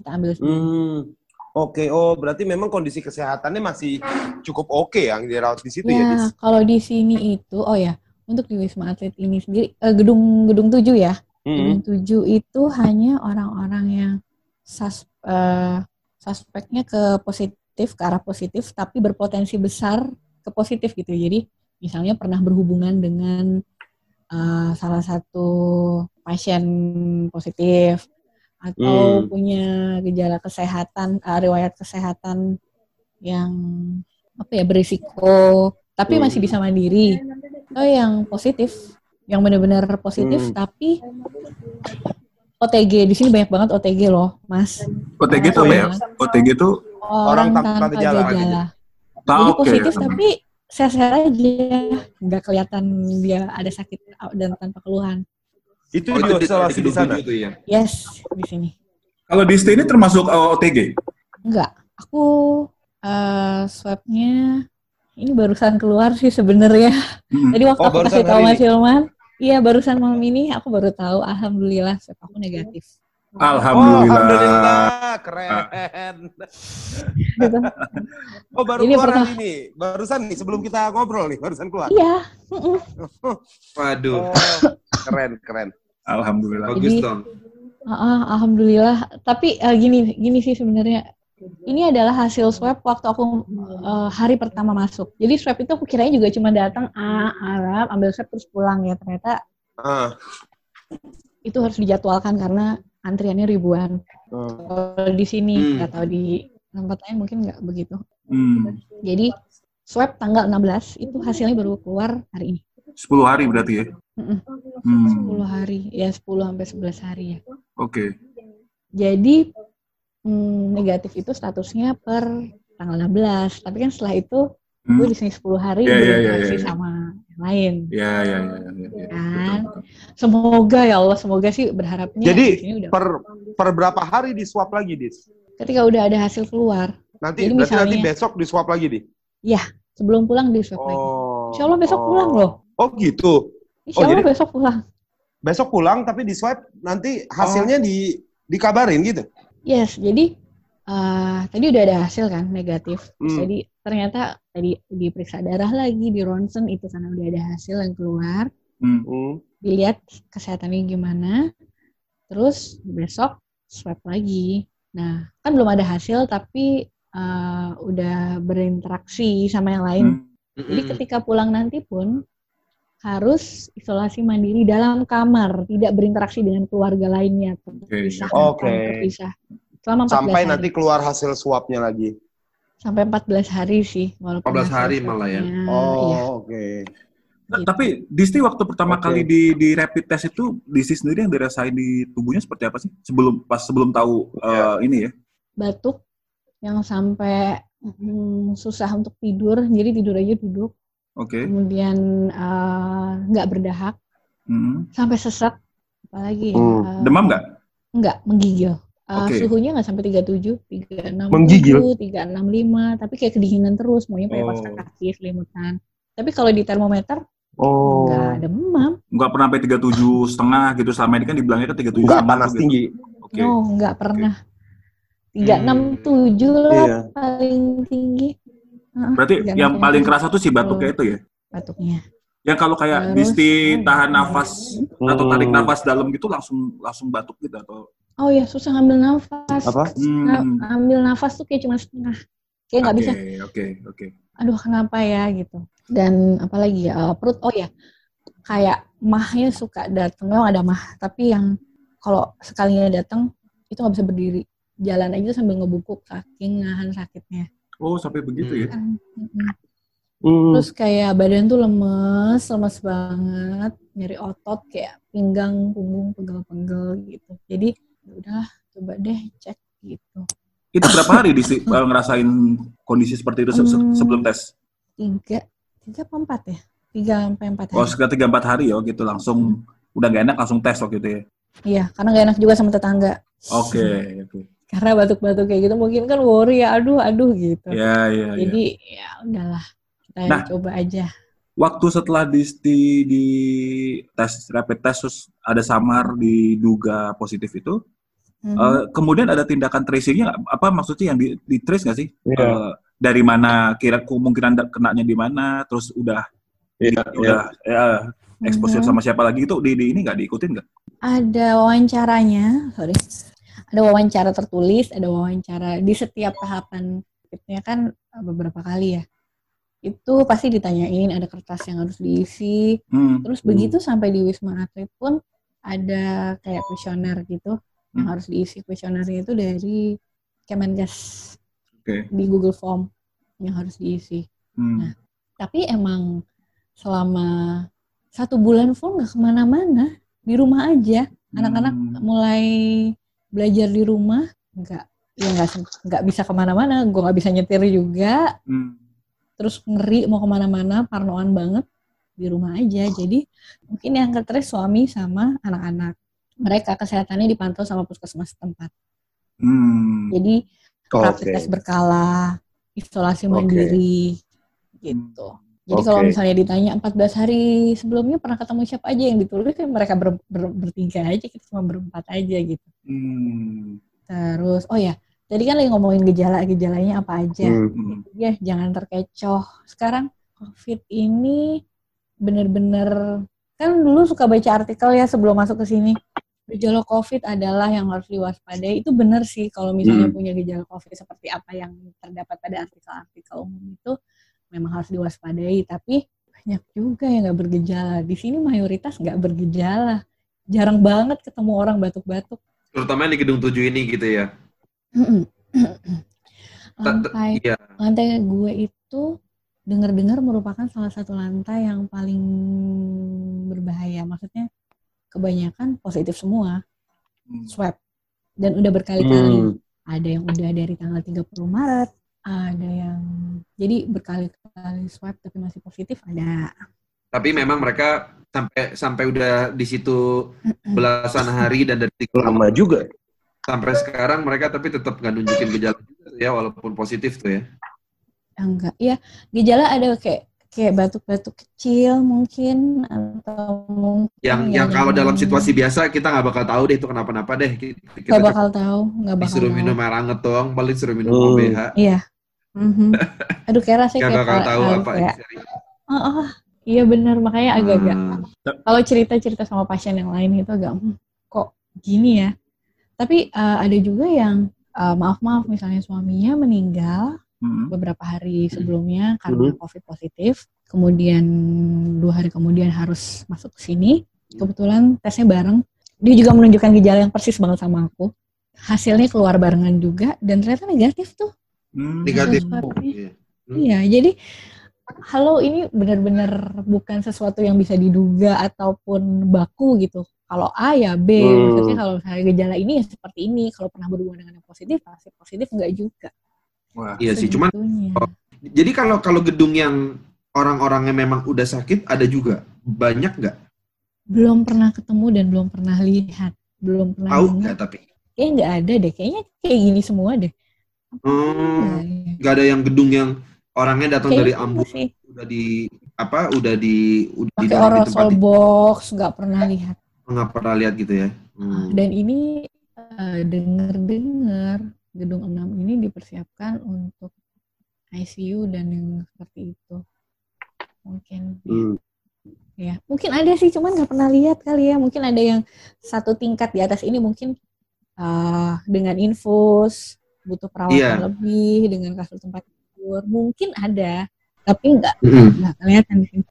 [SPEAKER 4] Kita ambil sendiri.
[SPEAKER 3] Hmm. Oke, oh berarti memang kondisi kesehatannya masih cukup oke yang dirawat di situ ya,
[SPEAKER 4] Ya, kalau di sini itu, oh ya, untuk di Wisma Atlet ini sendiri, eh, gedung gedung 7 ya.
[SPEAKER 3] Hmm.
[SPEAKER 4] Gedung 7 itu hanya orang-orang yang sus, eh, suspeknya ke positif, ke arah positif, tapi berpotensi besar ke positif gitu. Jadi, misalnya pernah berhubungan dengan eh, salah satu pasien positif, atau
[SPEAKER 3] Hmm.
[SPEAKER 4] punya gejala kesehatan, eh, riwayat kesehatan yang apa ya berisiko, tapi
[SPEAKER 3] Hmm.
[SPEAKER 4] masih bisa mandiri. Atau yang positif, yang benar-benar positif,
[SPEAKER 3] Hmm.
[SPEAKER 4] tapi OTG di sini banyak banget OTG loh, Mas.
[SPEAKER 2] OTG itu apa ya? OTG itu
[SPEAKER 3] Orang tanpa gejala, gitu.
[SPEAKER 2] tak
[SPEAKER 4] Jadi
[SPEAKER 2] oke.
[SPEAKER 4] positif tapi sehat-sehat aja, nggak kelihatan dia ada sakit dan tanpa keluhan.
[SPEAKER 3] Itu
[SPEAKER 1] Oh, itu di-
[SPEAKER 3] isolasi di sana.
[SPEAKER 1] tuh ya.
[SPEAKER 4] Yes, di sini.
[SPEAKER 2] Kalau di stay ini termasuk uh, OTG?
[SPEAKER 4] Enggak, aku eh swabnya ini barusan keluar sih sebenarnya.
[SPEAKER 2] Mm-mm.
[SPEAKER 4] Tadi waktu
[SPEAKER 3] Oh,
[SPEAKER 4] aku kasih tahu Mas? Hilman, iya barusan malam ini aku baru tahu, alhamdulillah swab aku negatif.
[SPEAKER 3] Oh,
[SPEAKER 2] Alhamdulillah.
[SPEAKER 3] alhamdulillah, keren.
[SPEAKER 4] Gitu. <laughs>
[SPEAKER 3] Oh, baru
[SPEAKER 4] Ini
[SPEAKER 3] keluar
[SPEAKER 4] pertama-
[SPEAKER 3] hari ini. Barusan nih, sebelum kita ngobrol nih, barusan keluar.
[SPEAKER 4] Iya. <laughs>
[SPEAKER 1] Waduh,
[SPEAKER 3] Oh, <laughs> keren, keren.
[SPEAKER 2] Alhamdulillah.
[SPEAKER 1] bagus dong.
[SPEAKER 4] Ah, alhamdulillah. Tapi eh, gini, gini sih sebenarnya. Ini adalah hasil swab waktu aku eh, hari pertama masuk. Jadi swab itu aku kirain juga cuma datang, ah, Arab, ambil swab terus pulang ya. Ternyata
[SPEAKER 3] Ah,
[SPEAKER 4] itu harus dijadwalkan karena antriannya ribuan. Kalau di sini
[SPEAKER 1] Hmm.
[SPEAKER 4] tahu di tempat lain mungkin nggak begitu.
[SPEAKER 2] Hmm.
[SPEAKER 4] Jadi swab tanggal 16 itu hasilnya baru keluar hari ini.
[SPEAKER 2] 10 hari berarti ya?
[SPEAKER 4] Mm-mm.
[SPEAKER 2] Hmm.
[SPEAKER 4] 10 hari, ya 10 sampai 11 hari ya.
[SPEAKER 2] Oke.
[SPEAKER 4] Jadi mm, negatif itu statusnya per tanggal 16. Tapi kan setelah itu
[SPEAKER 2] Hmm.
[SPEAKER 4] gue di sini 10 hari
[SPEAKER 2] Iya, iya, iya,
[SPEAKER 4] berinteraksi
[SPEAKER 2] iya.
[SPEAKER 4] sama yang lain.
[SPEAKER 2] Ya, ya, ya, ya, ya, ya.
[SPEAKER 4] Kan?
[SPEAKER 2] Betul, betul.
[SPEAKER 4] Semoga ya Allah, semoga sih berharapnya
[SPEAKER 3] Jadi,
[SPEAKER 4] di sini udah
[SPEAKER 3] Per, per berapa hari di swab lagi, Dis?
[SPEAKER 4] ketika udah ada hasil keluar,
[SPEAKER 3] Nanti,
[SPEAKER 4] Jadi
[SPEAKER 3] berarti nanti
[SPEAKER 4] misalnya-
[SPEAKER 3] besok di swab lagi, Di?
[SPEAKER 4] sebelum pulang di swab lagi.
[SPEAKER 3] Oh.
[SPEAKER 4] Insya Allah besok
[SPEAKER 3] oh.
[SPEAKER 4] pulang loh.
[SPEAKER 3] Oh, gitu.
[SPEAKER 4] Insya
[SPEAKER 3] Oh,
[SPEAKER 4] Allah
[SPEAKER 3] jadi-
[SPEAKER 4] besok pulang.
[SPEAKER 3] Besok pulang, tapi di swab nanti hasilnya di dikabarin gitu?
[SPEAKER 4] Yes, jadi eh, tadi udah ada hasil kan negatif. Terus
[SPEAKER 3] Hmm.
[SPEAKER 4] Jadi ternyata tadi diperiksa darah lagi di ronsen itu karena udah ada hasil yang keluar.
[SPEAKER 2] Hmm.
[SPEAKER 3] Hmm.
[SPEAKER 4] dilihat kesehatannya gimana, terus besok swab lagi. Nah, kan belum ada hasil tapi uh, udah berinteraksi sama yang lain.
[SPEAKER 2] Hmm.
[SPEAKER 4] Jadi ketika pulang nanti pun harus isolasi mandiri dalam kamar, tidak berinteraksi dengan keluarga lainnya, terpisah,
[SPEAKER 3] Oke.
[SPEAKER 4] terpisah. Selama 14
[SPEAKER 3] Sampai
[SPEAKER 4] hari.
[SPEAKER 3] nanti keluar hasil swabnya lagi.
[SPEAKER 4] sampai 14 hari sih, walaupun
[SPEAKER 1] 14
[SPEAKER 4] hasil
[SPEAKER 1] hari malah ya?
[SPEAKER 3] Oh,
[SPEAKER 4] iya.
[SPEAKER 3] oke.
[SPEAKER 2] Nah, tapi Disti waktu pertama
[SPEAKER 3] Oke.
[SPEAKER 2] kali di, di rapid test itu Disti sendiri yang dirasain di tubuhnya seperti apa sih? Sebelum pas sebelum tahu
[SPEAKER 3] Iya.
[SPEAKER 2] eh, ini ya.
[SPEAKER 4] batuk yang sampai mm, susah untuk tidur, jadi tidur aja duduk.
[SPEAKER 2] Oke.
[SPEAKER 4] kemudian eh, nggak berdahak
[SPEAKER 2] Hmm.
[SPEAKER 4] sampai sesak apalagi ya
[SPEAKER 3] Hmm.
[SPEAKER 4] eh,
[SPEAKER 2] Demam nggak?
[SPEAKER 4] nggak menggigil Eh,
[SPEAKER 2] Oke.
[SPEAKER 4] suhunya nggak sampai 37 367
[SPEAKER 3] Menggigil?
[SPEAKER 4] 365 tapi kayak kedinginan terus maunya pakai kaos
[SPEAKER 2] Oh.
[SPEAKER 4] kaki selimutan tapi kalau di termometer
[SPEAKER 3] Oh.
[SPEAKER 4] nggak demam
[SPEAKER 2] Nggak pernah sampai 37 setengah gitu. Selama ini kan dibilangnya kan 37
[SPEAKER 3] Enggak panas
[SPEAKER 2] gitu.
[SPEAKER 3] tinggi.
[SPEAKER 2] Oke.
[SPEAKER 4] no nggak pernah 367 lah
[SPEAKER 3] Iya.
[SPEAKER 4] paling tinggi
[SPEAKER 2] Berarti
[SPEAKER 4] 367
[SPEAKER 2] yang paling kerasa tuh si batuknya itu ya.
[SPEAKER 4] batuknya.
[SPEAKER 2] Yang kalau kayak
[SPEAKER 4] Terus,
[SPEAKER 2] Disti
[SPEAKER 4] oh,
[SPEAKER 2] tahan nafas atau
[SPEAKER 3] Hmm.
[SPEAKER 2] tarik nafas dalam gitu langsung langsung batuk gitu atau?
[SPEAKER 4] Oh ya susah ngambil nafas.
[SPEAKER 3] Apa?
[SPEAKER 4] Nga-
[SPEAKER 2] Hmm.
[SPEAKER 4] ngambil nafas tuh kayak cuma setengah. Kayak nggak
[SPEAKER 2] Oke,
[SPEAKER 4] bisa.
[SPEAKER 2] Oke, oke.
[SPEAKER 4] aduh kenapa ya gitu. Dan apalagi ya eh, perut oh ya kayak mahnya suka datang memang ada mah. Tapi yang kalau sekalinya datang itu nggak bisa berdiri. Jalan aja sambil ngebukuk saking nahan sakitnya
[SPEAKER 2] Oh, sampai begitu ya.
[SPEAKER 4] mm-mm.
[SPEAKER 3] Hmm.
[SPEAKER 4] terus kayak badan tuh lemes lemes banget nyeri otot kayak pinggang punggung pegel-pegel gitu jadi ya udahlah coba deh cek gitu
[SPEAKER 2] Itu berapa hari Disti <laughs> eh, ngerasain kondisi seperti itu se- se-
[SPEAKER 4] Hmm.
[SPEAKER 2] sebelum tes?
[SPEAKER 4] tiga tiga apa empat ya tiga sampai empat
[SPEAKER 2] Oh,
[SPEAKER 4] hari
[SPEAKER 2] sekitar tiga empat hari ya gitu langsung udah gak enak langsung tes waktu itu ya.
[SPEAKER 4] iya karena gak enak juga sama tetangga
[SPEAKER 2] Oke, oke.
[SPEAKER 4] Karena batuk-batuk kayak gitu mungkin kan worry ya aduh aduh gitu
[SPEAKER 2] Ya, ya, ya.
[SPEAKER 4] jadi ya udahlah kita
[SPEAKER 2] Nah.
[SPEAKER 4] coba aja
[SPEAKER 2] Waktu setelah Disti di tes rapid test terus ada samar diduga positif itu,
[SPEAKER 4] Mhm.
[SPEAKER 2] Eh, kemudian ada tindakan tracingnya nggak? apa maksudnya yang di, di trace nggak sih?
[SPEAKER 3] Iya.
[SPEAKER 2] Eh, dari mana kira kemungkinan kenanya di mana, terus udah
[SPEAKER 3] Iya,
[SPEAKER 2] udah ya, exposure
[SPEAKER 4] Mhm.
[SPEAKER 2] sama siapa lagi itu di, di ini nggak diikutin nggak?
[SPEAKER 4] Ada wawancaranya, sorry. Ada wawancara tertulis, ada wawancara di setiap tahapan fitnya kan eh, beberapa kali ya. Itu pasti ditanyain, ada kertas yang harus diisi.
[SPEAKER 2] Hmm.
[SPEAKER 4] Terus begitu sampai di Wisma Atlet pun ada kayak kuesioner gitu yang
[SPEAKER 2] Hmm.
[SPEAKER 4] harus diisi kuesionernya itu dari Kemenkes
[SPEAKER 2] Oke.
[SPEAKER 4] di Google Form yang harus diisi.
[SPEAKER 2] Hmm.
[SPEAKER 4] Tapi emang selama satu bulan full nggak ke mana-mana di rumah aja. Anak-anak
[SPEAKER 2] Hmm.
[SPEAKER 4] mulai belajar di rumah nggak ya nggak nggak bisa ke mana-mana. Gue nggak bisa nyetir juga.
[SPEAKER 2] Hmm.
[SPEAKER 4] Terus ngeri mau ke mana-mana, parnoan banget di rumah aja. Jadi mungkin yang ketres suami sama anak-anak. Mereka kesehatannya dipantau sama puskesmas tempat.
[SPEAKER 2] Hmm.
[SPEAKER 4] Jadi rapid test berkala, isolasi mandiri, gitu. Jadi kalau
[SPEAKER 3] Oke.
[SPEAKER 4] misalnya ditanya 14 hari sebelumnya pernah ketemu siapa aja yang ditulis kan mereka ber- ber- bertiga aja, kita cuma berempat aja gitu.
[SPEAKER 2] Hmm.
[SPEAKER 4] Terus, oh ya, tadi kan lagi ngomongin gejala-gejalanya apa aja.
[SPEAKER 3] Hmm.
[SPEAKER 4] Ya, jangan terkecoh. Sekarang COVID ini bener-bener, kan dulu suka baca artikel ya sebelum masuk ke sini. Gejala COVID adalah yang harus diwaspadai. Itu benar sih kalau misalnya
[SPEAKER 3] Hmm.
[SPEAKER 4] punya gejala COVID seperti apa yang terdapat pada artikel-artikel umum itu memang harus diwaspadai. Tapi banyak juga yang nggak bergejala. Di sini mayoritas nggak bergejala. Jarang banget ketemu orang batuk-batuk.
[SPEAKER 1] Terutama yang di gedung 7 ini gitu ya. Ta- ta-
[SPEAKER 4] Lantai
[SPEAKER 1] Iya.
[SPEAKER 4] lantai gue itu dengar-dengar merupakan salah satu lantai yang paling berbahaya. Maksudnya kebanyakan positif semua
[SPEAKER 2] Hmm.
[SPEAKER 4] swab dan udah berkali-kali.
[SPEAKER 3] Hmm.
[SPEAKER 4] Ada yang udah dari tanggal 30 Maret, ada yang jadi berkali-kali swab tapi masih positif ada.
[SPEAKER 1] Tapi memang mereka sampai sampai udah di situ belasan hari dan dari
[SPEAKER 3] Lama juga.
[SPEAKER 1] sampai sekarang mereka tapi tetap nggak nunjukin gejala juga tuh ya walaupun positif tuh ya.
[SPEAKER 4] Enggak, ya gejala ada kayak kayak batuk-batuk kecil mungkin atau mungkin
[SPEAKER 1] Yang
[SPEAKER 4] ya
[SPEAKER 1] yang kalau dalam
[SPEAKER 4] yang-
[SPEAKER 1] situasi biasa kita nggak bakal tahu deh itu kenapa-napa deh. Kita, kita
[SPEAKER 4] nggak bakal tahu, nggak bakal
[SPEAKER 1] disuruh
[SPEAKER 4] tahu.
[SPEAKER 1] minum air hangat doang, paling suruh minum
[SPEAKER 3] Hmm.
[SPEAKER 1] OBH.
[SPEAKER 4] Iya. Mhm. Aduh kayak rasanya kayak
[SPEAKER 1] bakal tahu
[SPEAKER 4] ah,
[SPEAKER 1] apa
[SPEAKER 4] kayak,
[SPEAKER 1] isi.
[SPEAKER 4] oh, oh, iya benar makanya agak-agak
[SPEAKER 1] Hmm.
[SPEAKER 4] kalau cerita-cerita sama pasien yang lain itu agak "Hmm, kok gini ya. Tapi eh, ada juga yang eh, maaf-maaf misalnya suaminya meninggal
[SPEAKER 2] Hmm.
[SPEAKER 4] beberapa hari sebelumnya karena COVID positif, kemudian dua hari kemudian harus masuk ke sini. Kebetulan tesnya bareng. Dia juga menunjukkan gejala yang persis banget sama aku. Hasilnya keluar barengan juga dan ternyata negatif tuh.
[SPEAKER 2] Hmm.
[SPEAKER 1] Negatif. Oh, iya. Hmm.
[SPEAKER 4] Iya, jadi halo ini benar-benar bukan sesuatu yang bisa diduga ataupun baku gitu. Kalau A ya B,
[SPEAKER 3] Hmm.
[SPEAKER 4] maksudnya kalau misalnya gejala ini ya seperti ini. Kalau pernah berhubungan dengan yang positif, pasti positif enggak juga.
[SPEAKER 2] Wah.
[SPEAKER 1] Iya sih, cuman
[SPEAKER 4] Segitunya.
[SPEAKER 1] jadi kalau kalau gedung yang orang-orangnya memang udah sakit ada juga banyak nggak?
[SPEAKER 4] belum pernah ketemu dan belum pernah lihat, belum pernah
[SPEAKER 1] Tahu nggak tapi?
[SPEAKER 4] Kayaknya nggak ada deh, kayaknya kayak gini semua deh.
[SPEAKER 1] Hmm,
[SPEAKER 4] enggak ya?
[SPEAKER 1] nggak ada yang gedung yang orangnya datang dari
[SPEAKER 4] sih.
[SPEAKER 1] udah di apa udah di udah di
[SPEAKER 4] Pakai
[SPEAKER 1] dalam di tempat
[SPEAKER 4] box, nggak pernah lihat.
[SPEAKER 1] nggak pernah lihat gitu ya. Hmm.
[SPEAKER 4] Dan ini eh, dengar-dengar gedung 6 ini dipersiapkan untuk ICU dan yang seperti itu. Mungkin
[SPEAKER 3] Hmm.
[SPEAKER 4] ya, mungkin ada sih, cuman nggak pernah lihat kali ya. Mungkin ada yang satu tingkat di atas ini mungkin eh, dengan infus butuh perawatan
[SPEAKER 1] Iya.
[SPEAKER 4] lebih dengan kasur tempat tidur. Mungkin ada, tapi nggak
[SPEAKER 1] Mm-mm.
[SPEAKER 4] nggak kelihatan di sini.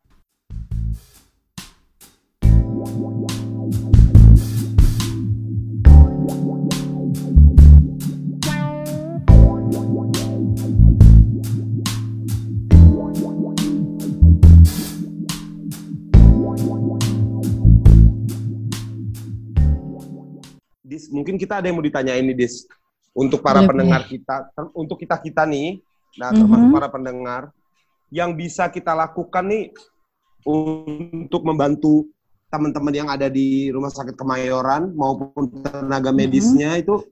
[SPEAKER 3] Dis, mungkin kita ada yang mau ditanyain nih, Dis. Untuk para
[SPEAKER 4] Boleh,
[SPEAKER 3] pendengar kita, ter- untuk kita-kita nih, nah
[SPEAKER 4] Mhm.
[SPEAKER 3] termasuk para pendengar, yang bisa kita lakukan nih untuk membantu teman-teman yang ada di Rumah Sakit Kemayoran maupun tenaga medisnya itu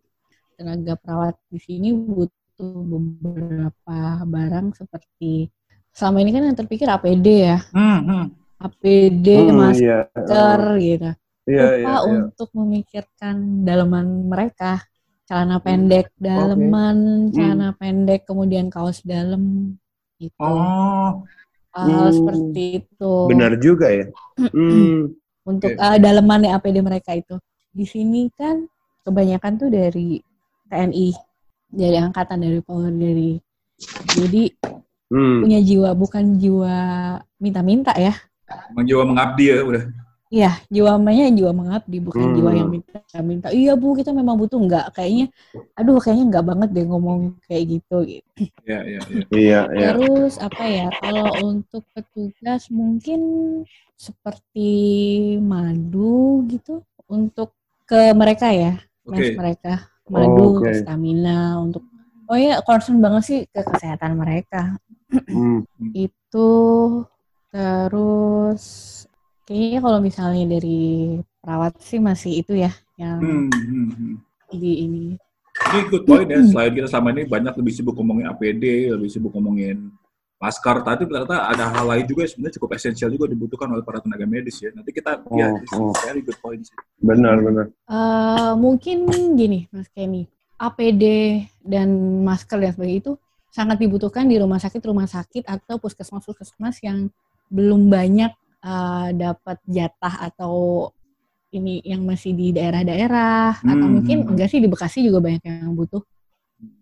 [SPEAKER 4] tenaga perawat di sini butuh beberapa barang seperti selama ini kan yang terpikir APD ya,
[SPEAKER 2] Hmm, hmm.
[SPEAKER 4] APD,
[SPEAKER 3] Hmm,
[SPEAKER 4] masker
[SPEAKER 3] iya.
[SPEAKER 4] gitu.
[SPEAKER 3] Iya,
[SPEAKER 4] lupa
[SPEAKER 3] iya, iya.
[SPEAKER 4] untuk memikirkan daleman mereka. Celana pendek daleman, celana pendek kemudian kaos dalam gitu.
[SPEAKER 2] Oh,
[SPEAKER 4] Hal
[SPEAKER 3] Hmm.
[SPEAKER 4] seperti itu.
[SPEAKER 3] Benar juga ya. Hmm.
[SPEAKER 4] Untuk
[SPEAKER 2] Oke.
[SPEAKER 4] eh, daleman ya APD mereka itu. Di sini kan kebanyakan tuh dari TNI, dari angkatan dari Polri. Jadi
[SPEAKER 3] Hmm.
[SPEAKER 4] punya jiwa bukan jiwa minta-minta ya.
[SPEAKER 2] Emang jiwa mengabdi ya udah.
[SPEAKER 4] Iya, jiwa mainnya jiwa mengabdi, bukan
[SPEAKER 3] Hmm.
[SPEAKER 4] jiwa yang minta-minta. Iya bu, kita memang butuh nggak? Kayaknya, aduh kayaknya nggak banget deh ngomong kayak gitu. gitu.
[SPEAKER 2] Iya, iya, iya.
[SPEAKER 3] Iya, iya.
[SPEAKER 4] Terus apa ya? Kalau untuk petugas mungkin seperti madu gitu untuk ke mereka ya, mes mereka madu,
[SPEAKER 3] Oke.
[SPEAKER 4] stamina untuk. Oh ya, concern banget sih ke kesehatan mereka.
[SPEAKER 3] Hmm.
[SPEAKER 4] itu terus kayaknya kalau misalnya dari perawat sih masih itu ya yang
[SPEAKER 2] Hmm, hmm, hmm.
[SPEAKER 4] di ini
[SPEAKER 2] Ini good point ya. Selain kita selama ini banyak lebih sibuk ngomongin APD, lebih sibuk ngomongin masker, tapi ternyata ada hal lain juga yang sebenarnya cukup esensial juga dibutuhkan oleh para tenaga medis ya. Nanti kita ya,
[SPEAKER 3] Oh, oh.
[SPEAKER 2] very good point sih.
[SPEAKER 3] Benar, benar.
[SPEAKER 4] Eh, mungkin gini Mas Kenny APD dan masker dan sebagainya itu sangat dibutuhkan di rumah sakit rumah sakit atau puskesmas puskesmas yang belum banyak eh, dapat jatah atau ini yang masih di daerah-daerah atau
[SPEAKER 2] Hmm.
[SPEAKER 4] mungkin enggak sih di Bekasi juga banyak yang butuh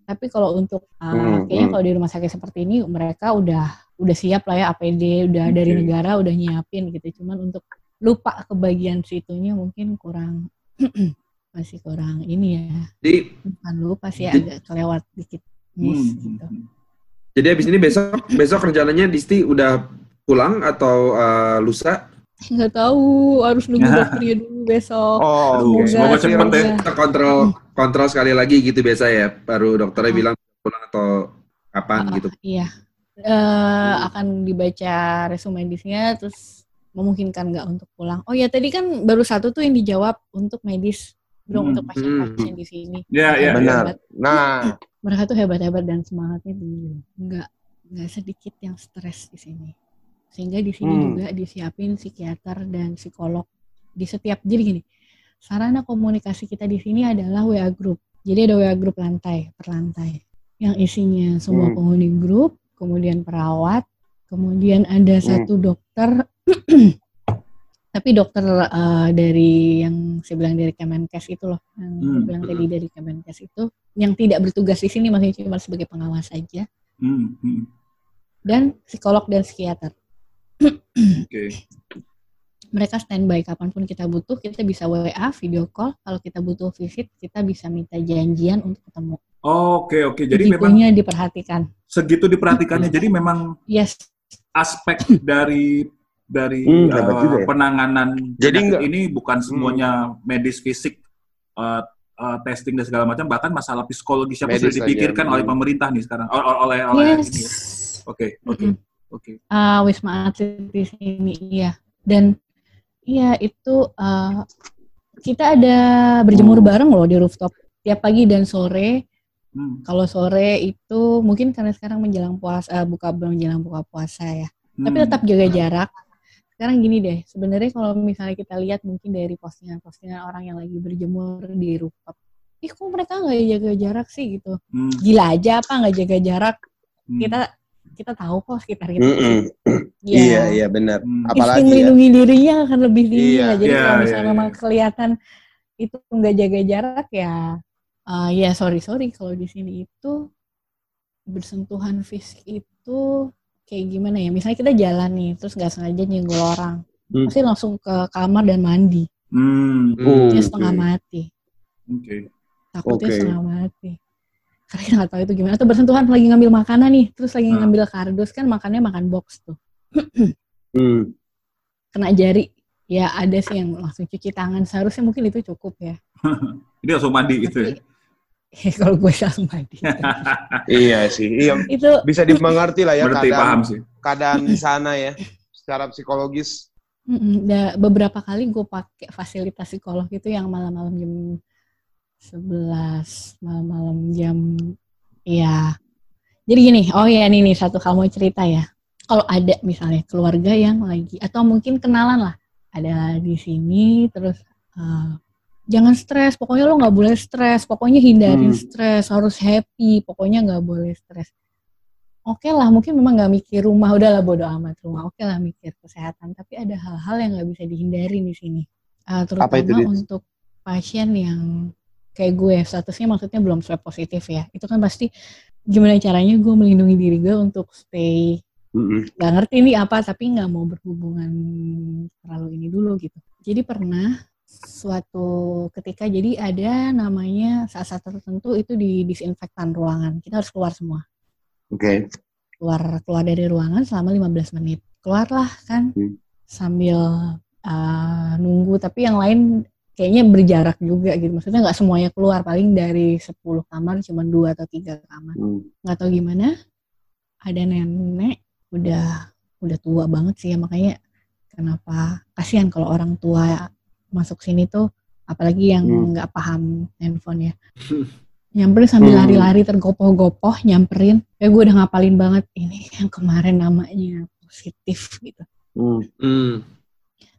[SPEAKER 4] tapi kalau untuk uh,
[SPEAKER 3] Hmm,
[SPEAKER 4] kayaknya
[SPEAKER 3] hmm.
[SPEAKER 4] kalau di rumah sakit seperti ini mereka udah udah siap lah ya APD udah dari
[SPEAKER 2] Oke.
[SPEAKER 4] negara udah nyiapin gitu cuman untuk lupa ke bagian situnya mungkin kurang <clears throat> masih kurang ini ya
[SPEAKER 1] Jadi
[SPEAKER 4] bukan lupa sih
[SPEAKER 1] Jadi-
[SPEAKER 4] agak kelewat dikit
[SPEAKER 2] Hmm,
[SPEAKER 4] miss
[SPEAKER 2] hmm,
[SPEAKER 4] gitu
[SPEAKER 1] jadi habis ini besok besok rencananya Disti udah pulang atau eh, lusa?
[SPEAKER 4] nggak tahu harus nunggu <laughs> dokternya dulu besok
[SPEAKER 3] Oh,
[SPEAKER 2] semoga
[SPEAKER 4] Semoga-
[SPEAKER 2] cepet ya.
[SPEAKER 1] Kita kontrol kontrol sekali lagi gitu biasa ya. Baru dokternya
[SPEAKER 4] Hmm.
[SPEAKER 1] bilang pulang atau kapan
[SPEAKER 4] Ah,
[SPEAKER 1] gitu.
[SPEAKER 4] iya Eh, akan dibaca resume medisnya terus memungkinkan nggak untuk pulang oh ya tadi kan baru satu tuh yang dijawab untuk medis belum
[SPEAKER 2] Hmm.
[SPEAKER 4] untuk pasien-pasien di sini
[SPEAKER 2] Ya, ya,
[SPEAKER 3] Benar.
[SPEAKER 4] Hebat.
[SPEAKER 3] Nah,
[SPEAKER 4] mereka tuh hebat-hebat dan semangatnya tinggi nggak nggak sedikit yang stres di sini sehingga di sini
[SPEAKER 3] Hmm.
[SPEAKER 4] juga disiapin psikiater dan psikolog di setiap jadi gini sarana komunikasi kita di sini adalah WA group jadi ada WA group lantai per lantai yang isinya semua
[SPEAKER 3] Hmm.
[SPEAKER 4] penghuni grup kemudian perawat kemudian ada
[SPEAKER 3] Hmm.
[SPEAKER 4] satu dokter <clears throat> tapi dokter eh, dari yang saya bilang dari Kemenkes itu loh yang saya
[SPEAKER 2] Hmm.
[SPEAKER 4] bilang tadi dari Kemenkes itu yang tidak bertugas di sini maksudnya cuma sebagai pengawas saja
[SPEAKER 2] Hmm, hmm.
[SPEAKER 4] dan psikolog dan psikiater
[SPEAKER 2] Oke.
[SPEAKER 4] mereka standby kapan pun kita butuh kita bisa WA video call kalau kita butuh visit kita bisa minta janjian untuk ketemu
[SPEAKER 2] Oke, oke. Jadi memang
[SPEAKER 4] Segitunya diperhatikan
[SPEAKER 2] segitu diperhatikannya. Jadi memang
[SPEAKER 4] yes
[SPEAKER 2] aspek dari dari
[SPEAKER 3] Hmm,
[SPEAKER 2] uh,
[SPEAKER 3] ya.
[SPEAKER 2] penanganan
[SPEAKER 3] Jadi enggak-
[SPEAKER 2] ini bukan semuanya medis fisik uh, uh, testing dan segala macam bahkan masalah psikologis yang
[SPEAKER 3] Medis
[SPEAKER 2] sudah dipikirkan
[SPEAKER 3] aja.
[SPEAKER 2] oleh
[SPEAKER 3] Hmm.
[SPEAKER 2] pemerintah nih sekarang oleh oleh, oleh
[SPEAKER 4] yes
[SPEAKER 2] ini ya. Oke, oke. Oke.
[SPEAKER 4] Ah, wisma atlet di sini iya. Dan iya itu eh, kita ada berjemur
[SPEAKER 3] Hmm.
[SPEAKER 4] bareng loh di rooftop tiap pagi dan sore.
[SPEAKER 2] Hmm,
[SPEAKER 4] kalau sore itu mungkin karena sekarang menjelang puasa eh, buka menjelang buka puasa ya. Tapi
[SPEAKER 2] hmm.
[SPEAKER 4] tetap jaga jarak. Sekarang gini deh sebenarnya kalau misalnya kita lihat mungkin dari postingan-postingan orang yang lagi berjemur di rooftop ih kok mereka nggak jaga jarak sih? Gitu.
[SPEAKER 2] Hmm,
[SPEAKER 4] gila aja apa nggak jaga jarak?
[SPEAKER 2] Hmm,
[SPEAKER 4] kita kita tahu kok sekitar kita
[SPEAKER 3] Mm-mm. <clears throat>
[SPEAKER 4] Ya.
[SPEAKER 3] iya, iya benar.
[SPEAKER 2] hmm.
[SPEAKER 3] Apalagi
[SPEAKER 4] insting
[SPEAKER 3] ya.
[SPEAKER 4] melindungi dirinya akan lebih tinggi
[SPEAKER 3] Iya.
[SPEAKER 4] lah. Jadi
[SPEAKER 2] Iya,
[SPEAKER 4] kalau
[SPEAKER 2] iya,
[SPEAKER 4] misalnya
[SPEAKER 2] iya.
[SPEAKER 4] memang kelihatan itu nggak jaga jarak ya, eh, ya sorry sorry kalau di sini itu bersentuhan fisik itu kayak gimana ya? Misalnya kita jalan nih, terus nggak sengaja nyenggol orang,
[SPEAKER 3] Hmm.
[SPEAKER 4] pasti langsung ke kamar dan mandi,
[SPEAKER 2] Hmm,
[SPEAKER 3] Oh,
[SPEAKER 4] dia setengah mati,
[SPEAKER 2] oke.
[SPEAKER 4] takutnya
[SPEAKER 3] Oke.
[SPEAKER 4] setengah mati. Karena kita nggak tahu itu gimana. Atau bersentuhan lagi ngambil makanan nih, terus lagi
[SPEAKER 2] Hmm.
[SPEAKER 4] ngambil kardus kan makannya makan box tuh.
[SPEAKER 3] Hmm.
[SPEAKER 4] kena jari ya ada sih yang langsung cuci tangan seharusnya mungkin itu cukup ya <laughs>
[SPEAKER 2] Ini langsung mandi gitu ya.
[SPEAKER 4] Tapi, kalau gue langsung mandi <laughs>
[SPEAKER 3] Iya sih. Iya,
[SPEAKER 4] itu
[SPEAKER 3] bisa dimengerti lah ya
[SPEAKER 2] Berarti paham
[SPEAKER 3] keadaan,
[SPEAKER 2] sih.
[SPEAKER 3] keadaan di sana ya. <laughs> Secara psikologis.
[SPEAKER 4] mm, da- beberapa kali gue pakai fasilitas psikolog itu yang malam-malam jam 11 malam-malam jam ya jadi gini oh ya ini nih satu hal mau cerita ya kalau ada misalnya keluarga yang lagi atau mungkin kenalan lah ada di sini terus eh, jangan stres, pokoknya lo nggak boleh stres, pokoknya hindarin
[SPEAKER 3] Hmm.
[SPEAKER 4] stres, harus happy, pokoknya nggak boleh stres. Oke lah, mungkin memang nggak mikir rumah, udahlah bodo amat rumah. Oke lah mikir kesehatan, tapi ada hal-hal yang nggak bisa dihindari di sini. Eh, terutama untuk pasien yang kayak gue, statusnya maksudnya belum swab positif ya. Itu kan pasti gimana caranya gue melindungi diri gue untuk stay nggak ngerti ini apa tapi nggak mau berhubungan terlalu ini dulu gitu. Jadi pernah suatu ketika jadi ada namanya saat-saat tertentu itu di disinfektan ruangan. Kita harus keluar semua.
[SPEAKER 3] Oke.
[SPEAKER 4] Keluar keluar dari ruangan selama 15 menit. Keluarlah kan
[SPEAKER 3] Hmm.
[SPEAKER 4] sambil uh, nunggu tapi yang lain kayaknya berjarak juga gitu. Maksudnya nggak semuanya keluar paling dari 10 kamar cuma dua atau tiga kamar
[SPEAKER 3] Hmm.
[SPEAKER 4] nggak tahu gimana ada nenek udah udah tua banget sih ya makanya kenapa kasihan kalau orang tua masuk sini tuh apalagi yang
[SPEAKER 3] Hmm.
[SPEAKER 4] nggak paham handphone ya nyamperin sambil
[SPEAKER 3] Hmm.
[SPEAKER 4] lari-lari tergopoh-gopoh nyamperin ya gue udah ngapalin banget ini yang kemarin namanya positif gitu
[SPEAKER 3] Hmm.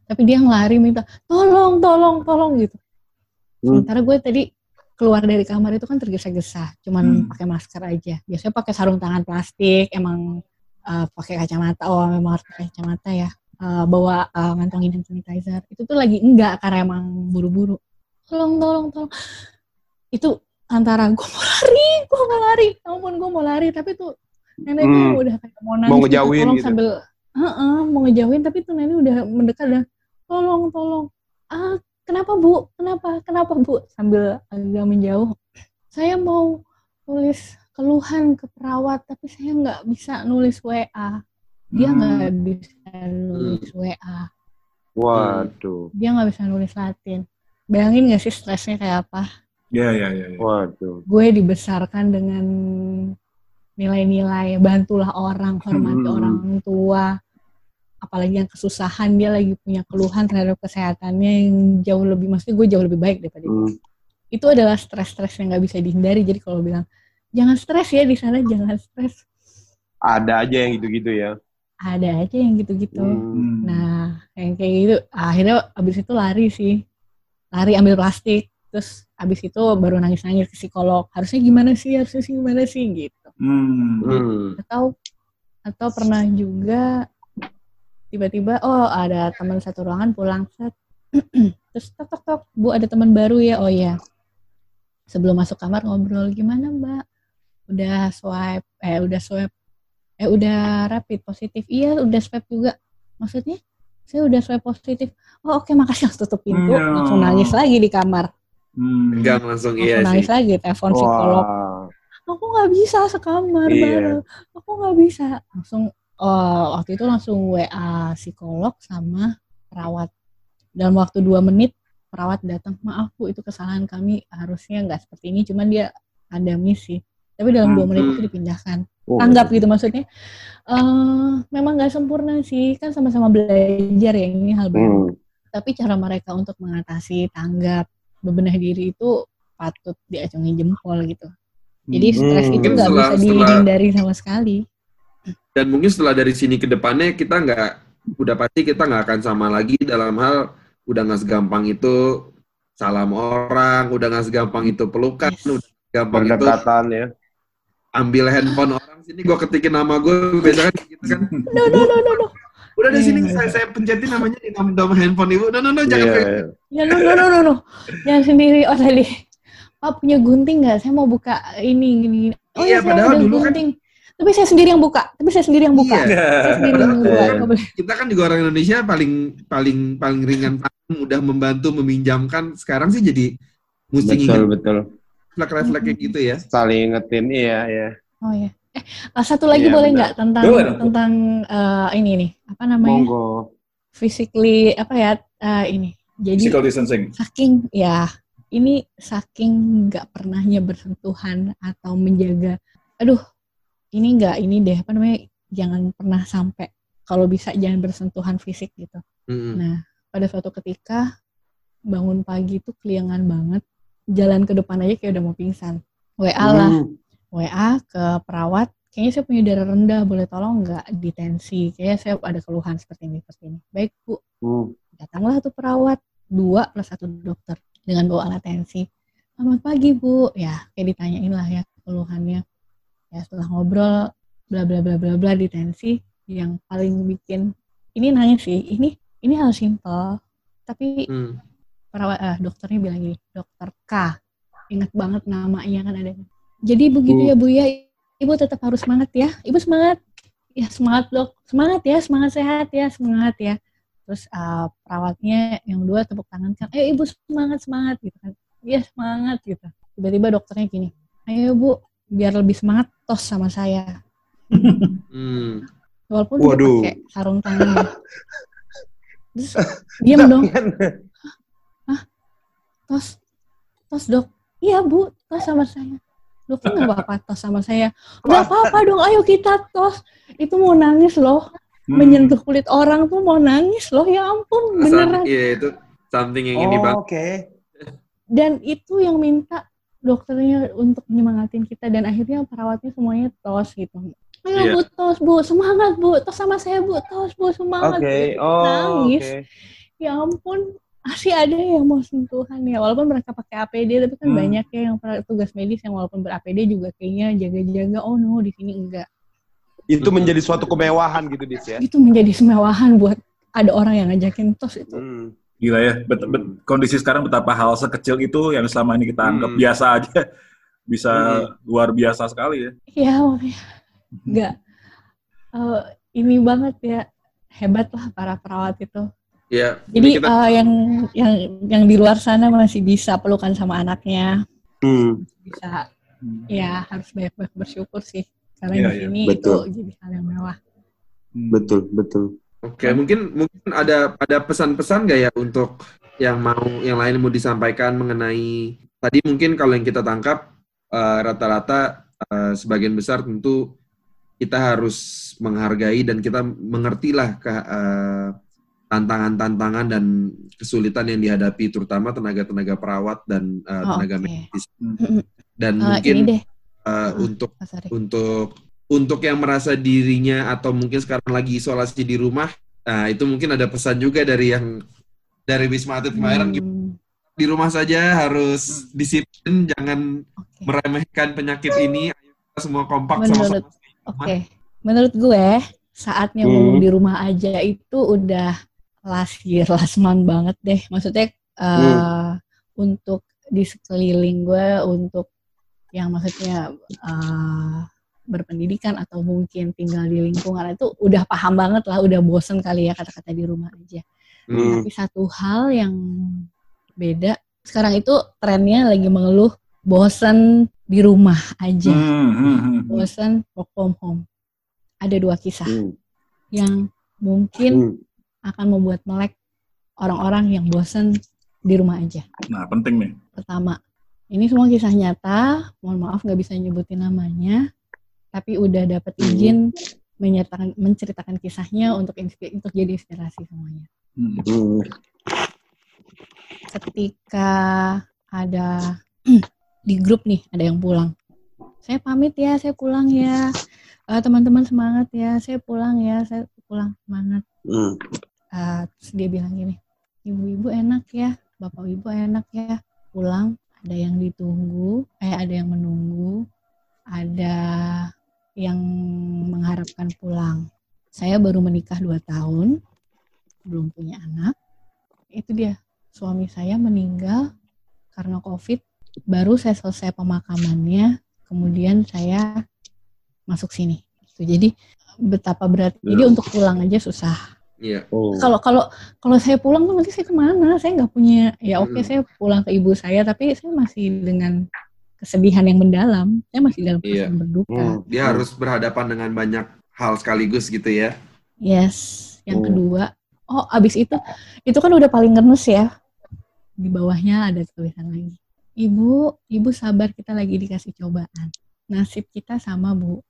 [SPEAKER 4] Tapi dia ngelari minta tolong tolong tolong gitu
[SPEAKER 3] Hmm.
[SPEAKER 4] sementara gue tadi keluar dari kamar itu kan tergesa-gesa cuman
[SPEAKER 2] Hmm.
[SPEAKER 4] pakai masker aja biasanya pakai sarung tangan plastik emang uh, pakai kacamata oh memang harus pakai kacamata ya Uh, bawa uh, ngantongin hand sanitizer itu tuh lagi enggak karena emang buru-buru tolong tolong tolong itu antara gue mau lari gue mau lari ampun gue mau lari tapi tuh nenek tuh
[SPEAKER 3] Hmm.
[SPEAKER 4] udah kayak mau nangis
[SPEAKER 3] Mau
[SPEAKER 4] gitu,
[SPEAKER 3] ngejauhin gitu.
[SPEAKER 4] sambil Heeh, mau ngejauhin tapi tuh nenek udah mendekat dan tolong tolong ah kenapa bu kenapa kenapa bu sambil agak menjauh saya mau nulis keluhan ke perawat tapi saya nggak bisa nulis WA dia
[SPEAKER 2] Hmm.
[SPEAKER 4] nggak bisa nulis WA
[SPEAKER 3] Waduh.
[SPEAKER 4] dia nggak bisa nulis Latin bayangin nggak sih stresnya kayak apa
[SPEAKER 2] Iya, iya, iya. iya.
[SPEAKER 3] Waduh.
[SPEAKER 4] gue dibesarkan dengan nilai-nilai bantulah orang hormati
[SPEAKER 3] Hmm.
[SPEAKER 4] orang tua apalagi yang kesusahan dia lagi punya keluhan terhadap kesehatannya yang jauh lebih maksudnya gue jauh lebih baik daripada.
[SPEAKER 3] Hmm.
[SPEAKER 4] itu adalah stres-stres yang nggak bisa dihindari jadi kalau bilang jangan stres ya di sana jangan stres
[SPEAKER 3] Ada aja yang gitu-gitu ya.
[SPEAKER 4] ada aja yang gitu-gitu
[SPEAKER 3] Hmm.
[SPEAKER 4] Nah, yang kayak gitu, akhirnya abis itu lari sih. Lari ambil plastik. Terus abis itu baru nangis-nangis ke psikolog. Harusnya gimana sih, harusnya sih gimana sih gitu.
[SPEAKER 2] Hmm.
[SPEAKER 4] Atau atau pernah juga tiba-tiba, oh ada teman satu ruangan pulang set. <clears throat> Terus tok tok tok, Bu ada teman baru ya? Oh iya. Sebelum masuk kamar ngobrol gimana Mbak? Udah swipe, eh udah swipe, eh udah rapid positif. Iya udah swipe juga. Maksudnya? Saya udah swipe positif. Oh oke makasih langsung tutup pintu,
[SPEAKER 2] Ya.
[SPEAKER 4] langsung nangis lagi di kamar.
[SPEAKER 2] Hmm.
[SPEAKER 1] Enggak langsung
[SPEAKER 4] Langsung
[SPEAKER 1] iya sih.
[SPEAKER 4] nangis lagi, telepon psikolog.
[SPEAKER 3] Wah.
[SPEAKER 4] Aku nggak bisa sekamar
[SPEAKER 3] Iya.
[SPEAKER 4] bareng. Aku nggak bisa. Langsung oh, waktu itu langsung WA psikolog sama perawat. Dalam waktu dua menit perawat datang, maaf bu itu kesalahan kami harusnya nggak seperti ini, cuman dia ada miss sih. Tapi dalam dua
[SPEAKER 2] Hmm.
[SPEAKER 4] menit itu dipindahkan.
[SPEAKER 3] Oh.
[SPEAKER 4] Tanggap gitu maksudnya. eh memang nggak sempurna sih, kan sama-sama belajar ya ini hal baru.
[SPEAKER 3] Hmm.
[SPEAKER 4] Tapi cara mereka untuk mengatasi tanggap bebenah diri itu patut diacungi jempol gitu. Jadi stres
[SPEAKER 3] Hmm.
[SPEAKER 4] itu nggak bisa dihindari sama sekali.
[SPEAKER 1] Dan mungkin setelah dari sini ke depannya kita nggak, udah pasti kita nggak akan sama lagi dalam hal udah nggak segampang itu salam orang, udah nggak segampang itu pelukan,
[SPEAKER 4] Yes.
[SPEAKER 1] udah gampang itu
[SPEAKER 3] Berdekatan ya.
[SPEAKER 1] ambil handphone orang sini gue ketikin nama gue biasa kan gitu kan
[SPEAKER 4] No, no, no, no, no.
[SPEAKER 1] udah di sini
[SPEAKER 4] Iya.
[SPEAKER 1] saya saya pencetin namanya di nom nom handphone ibu no no no jangan kayak
[SPEAKER 3] iya.
[SPEAKER 4] Ya, no, no, no, no, no. Jangan sendiri. Oh, tadi. Pak punya gunting nggak? Saya mau buka ini, gini, gini. Oh
[SPEAKER 1] Iya,
[SPEAKER 4] saya
[SPEAKER 1] padahal
[SPEAKER 4] ada
[SPEAKER 1] dulu kan-
[SPEAKER 4] gunting. Tapi saya sendiri yang buka. Tapi saya sendiri yang buka.
[SPEAKER 1] Iya.
[SPEAKER 4] Saya sendiri yang buka.
[SPEAKER 3] kan-
[SPEAKER 1] kita kan juga orang Indonesia paling paling paling ringan tangan, mudah membantu meminjamkan sekarang sih jadi mesti
[SPEAKER 3] Betul,
[SPEAKER 1] ingat
[SPEAKER 3] betul.
[SPEAKER 1] refleks kayak gitu ya
[SPEAKER 3] Saling ingetin, iya, iya.
[SPEAKER 4] Oh iya. Eh, ah, satu lagi
[SPEAKER 3] Iya,
[SPEAKER 4] boleh nggak tentang
[SPEAKER 2] dong.
[SPEAKER 4] tentang eh, ini nih apa namanya
[SPEAKER 3] Monggo.
[SPEAKER 4] physically apa ya eh, ini. Jadi
[SPEAKER 2] Physical distancing.
[SPEAKER 4] saking ya ini saking nggak pernahnya bersentuhan atau menjaga aduh ini nggak ini deh apa namanya jangan pernah sampai kalau bisa jangan bersentuhan fisik gitu
[SPEAKER 1] Mm-mm.
[SPEAKER 4] nah pada suatu ketika bangun pagi itu keliangan banget jalan ke depan aja kayak udah mau pingsan WA lah
[SPEAKER 3] Hmm.
[SPEAKER 4] WA ke perawat kayaknya saya punya darah rendah boleh tolong nggak ditensi kayaknya saya ada keluhan seperti ini seperti ini baik bu
[SPEAKER 3] Hmm.
[SPEAKER 4] datanglah tuh perawat dua plus satu dokter dengan bawa alat tensi. Selamat pagi Bu, ya kayak ditanyain lah ya keluhannya. Ya setelah ngobrol bla bla bla bla bla di tensi yang paling bikin ini nanya sih, ini ini hal simpel tapi
[SPEAKER 1] Hmm.
[SPEAKER 4] perawat eh, dokternya bilang gini, dokter K. Ingat banget namanya kan ada. Jadi begitu
[SPEAKER 3] Bu.
[SPEAKER 4] ya Bu ya, Ibu tetap harus semangat ya. Ibu semangat. Ya semangat dok, semangat ya, semangat sehat ya, semangat ya. Terus eh, perawatnya yang dua tepuk tangan kan, eh Ibu semangat semangat gitu kan. Iya semangat gitu. Tiba-tiba dokternya gini, ayo Bu, biar lebih semangat tos sama saya.
[SPEAKER 1] Hmm.
[SPEAKER 4] Walaupun dia
[SPEAKER 3] Waduh.
[SPEAKER 4] pakai sarung tangan. Terus diam dong. tos tos dok iya bu tos sama saya dokter nggak apa-apa tos sama saya nggak apa-apa dong ayo kita tos itu mau nangis loh
[SPEAKER 2] Hmm.
[SPEAKER 4] menyentuh kulit orang tuh mau nangis loh ya ampun beneran
[SPEAKER 1] Iya itu something yang ini
[SPEAKER 3] Oh,
[SPEAKER 1] banget.
[SPEAKER 3] oke.
[SPEAKER 4] dan itu yang minta dokternya untuk menyemangatin kita dan akhirnya perawatnya semuanya tos gitu ayo
[SPEAKER 2] Iya.
[SPEAKER 4] bu tos bu semangat bu tos sama saya bu tos bu semangat
[SPEAKER 3] Oke.
[SPEAKER 4] Bu.
[SPEAKER 3] Oh,
[SPEAKER 4] nangis
[SPEAKER 3] oke.
[SPEAKER 4] ya ampun masih ada yang mau sentuhan ya walaupun mereka pakai APD tapi kan
[SPEAKER 2] Hmm.
[SPEAKER 4] banyak ya yang tugas medis yang walaupun ber APD juga kayaknya jaga-jaga oh no di sini enggak
[SPEAKER 3] Itu menjadi suatu kemewahan gitu, Dis ya.
[SPEAKER 4] itu menjadi semewahan buat ada orang yang ngajakin tos itu
[SPEAKER 3] Hmm.
[SPEAKER 2] Gila ya, bet- bet- kondisi sekarang betapa hal sekecil itu yang selama ini kita anggap
[SPEAKER 1] Hmm.
[SPEAKER 2] biasa aja <laughs> bisa luar biasa sekali ya.
[SPEAKER 4] ya makanya enggak Eh, ini banget ya hebat lah para perawat itu
[SPEAKER 1] Ya.
[SPEAKER 4] jadi
[SPEAKER 1] kita
[SPEAKER 4] eh, yang yang yang di luar sana masih bisa pelukan sama anaknya
[SPEAKER 3] Hmm.
[SPEAKER 4] bisa
[SPEAKER 2] Hmm.
[SPEAKER 4] ya harus banyak-banyak bersyukur sih karena
[SPEAKER 2] Iya,
[SPEAKER 4] di
[SPEAKER 2] iya.
[SPEAKER 4] sini
[SPEAKER 3] Betul.
[SPEAKER 4] itu jadi hal yang mewah
[SPEAKER 2] Hmm.
[SPEAKER 3] Betul, betul.
[SPEAKER 1] Oke, mungkin mungkin ada ada pesan-pesan nggak ya untuk yang mau yang lain mau disampaikan mengenai tadi mungkin kalau yang kita tangkap eh, rata-rata eh, sebagian besar tentu kita harus menghargai dan kita mengertilah ke eh, tantangan-tantangan dan kesulitan yang dihadapi terutama tenaga-tenaga perawat dan eh,
[SPEAKER 4] Oh,
[SPEAKER 1] tenaga
[SPEAKER 4] oke.
[SPEAKER 1] medis dan
[SPEAKER 4] Eh,
[SPEAKER 1] mungkin
[SPEAKER 4] deh
[SPEAKER 1] eh,
[SPEAKER 4] Hmm.
[SPEAKER 1] untuk
[SPEAKER 4] Ari.
[SPEAKER 1] untuk untuk yang merasa dirinya atau mungkin sekarang lagi isolasi di rumah, nah itu mungkin ada pesan juga dari yang dari Wisma Atlet Kemayoran
[SPEAKER 4] Hmm,
[SPEAKER 1] di rumah saja harus disiplin, jangan
[SPEAKER 4] Oke,
[SPEAKER 1] meremehkan penyakit ini. Ayo kita semua kompak
[SPEAKER 4] Menurut-
[SPEAKER 1] sama-sama.
[SPEAKER 4] oke. Menurut gue saatnya
[SPEAKER 3] Hmm.
[SPEAKER 4] ngomong di rumah aja itu udah last year, last month banget deh. Maksudnya eh, untuk di sekeliling gue, untuk yang maksudnya eh, berpendidikan atau mungkin tinggal di lingkungan itu udah paham banget lah, udah bosen kali ya kata-kata di rumah aja.
[SPEAKER 3] Hmm.
[SPEAKER 4] Tapi satu hal yang beda, sekarang itu trennya lagi mengeluh bosen di rumah aja,
[SPEAKER 2] Hmm, hmm, hmm.
[SPEAKER 4] bosen work from home. Ada dua kisah
[SPEAKER 3] Hmm.
[SPEAKER 4] yang mungkin
[SPEAKER 3] Hmm.
[SPEAKER 4] akan membuat melek orang-orang yang bosen di rumah aja.
[SPEAKER 2] Nah, penting nih.
[SPEAKER 4] Pertama, ini semua kisah nyata, mohon maaf nggak bisa nyebutin namanya, tapi udah dapat
[SPEAKER 3] Hmm.
[SPEAKER 4] izin menyertakan, menceritakan kisahnya untuk inspi- untuk jadi inspirasi semuanya.
[SPEAKER 2] Hmm.
[SPEAKER 3] Hmm.
[SPEAKER 4] ketika ada <clears throat> di grup nih ada yang pulang saya pamit ya saya pulang ya Eh, teman-teman semangat ya saya pulang ya saya pulang semangat
[SPEAKER 3] Hmm.
[SPEAKER 4] Eh, terus dia bilang gini ibu-ibu enak ya bapak ibu enak ya pulang ada yang ditunggu eh ada yang menunggu ada yang mengharapkan pulang saya baru menikah dua tahun belum punya anak itu dia suami saya meninggal karena covid baru saya selesai pemakamannya kemudian saya masuk sini Gitu. jadi betapa berat jadi untuk pulang aja susah
[SPEAKER 1] Iya.
[SPEAKER 3] Oh.
[SPEAKER 4] kalau kalau kalau saya pulang tuh nanti saya ke mana saya nggak punya ya oke
[SPEAKER 1] Mm.
[SPEAKER 4] saya pulang ke ibu saya tapi saya masih dengan kesedihan yang mendalam saya masih dalam
[SPEAKER 1] Iya.
[SPEAKER 4] perasaan berduka
[SPEAKER 3] Hmm.
[SPEAKER 1] Dia harus berhadapan dengan banyak hal sekaligus gitu ya.
[SPEAKER 4] yes yang
[SPEAKER 3] Oh.
[SPEAKER 4] kedua oh abis itu itu kan udah paling ngenes ya di bawahnya ada tulisan lagi ibu ibu sabar kita lagi dikasih cobaan nasib kita sama bu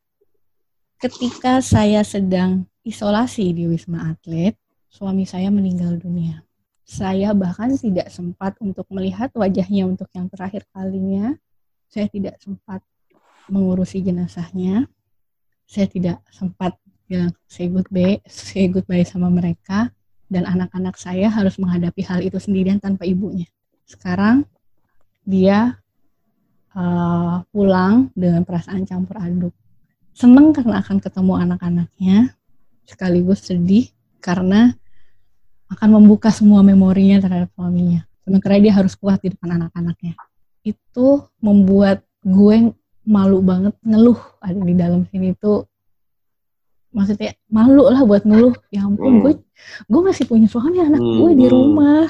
[SPEAKER 4] ketika saya sedang isolasi di Wisma Atlet, suami saya meninggal dunia. Saya bahkan tidak sempat untuk melihat wajahnya untuk yang terakhir kalinya. Saya tidak sempat mengurusi jenazahnya. Saya tidak sempat bilang say goodbye, say goodbye sama mereka. dan anak-anak saya harus menghadapi hal itu sendirian tanpa ibunya. Sekarang dia uh, pulang dengan perasaan campur aduk. Seneng karena akan ketemu anak-anaknya, sekaligus sedih karena akan membuka semua memorinya terhadap suaminya. Sementara dia harus kuat di depan anak-anaknya. Itu membuat gue malu banget ngeluh ada di dalam sini tuh maksudnya malu lah buat ngeluh ya ampun hmm. gue gue masih punya suami anak hmm. gue di rumah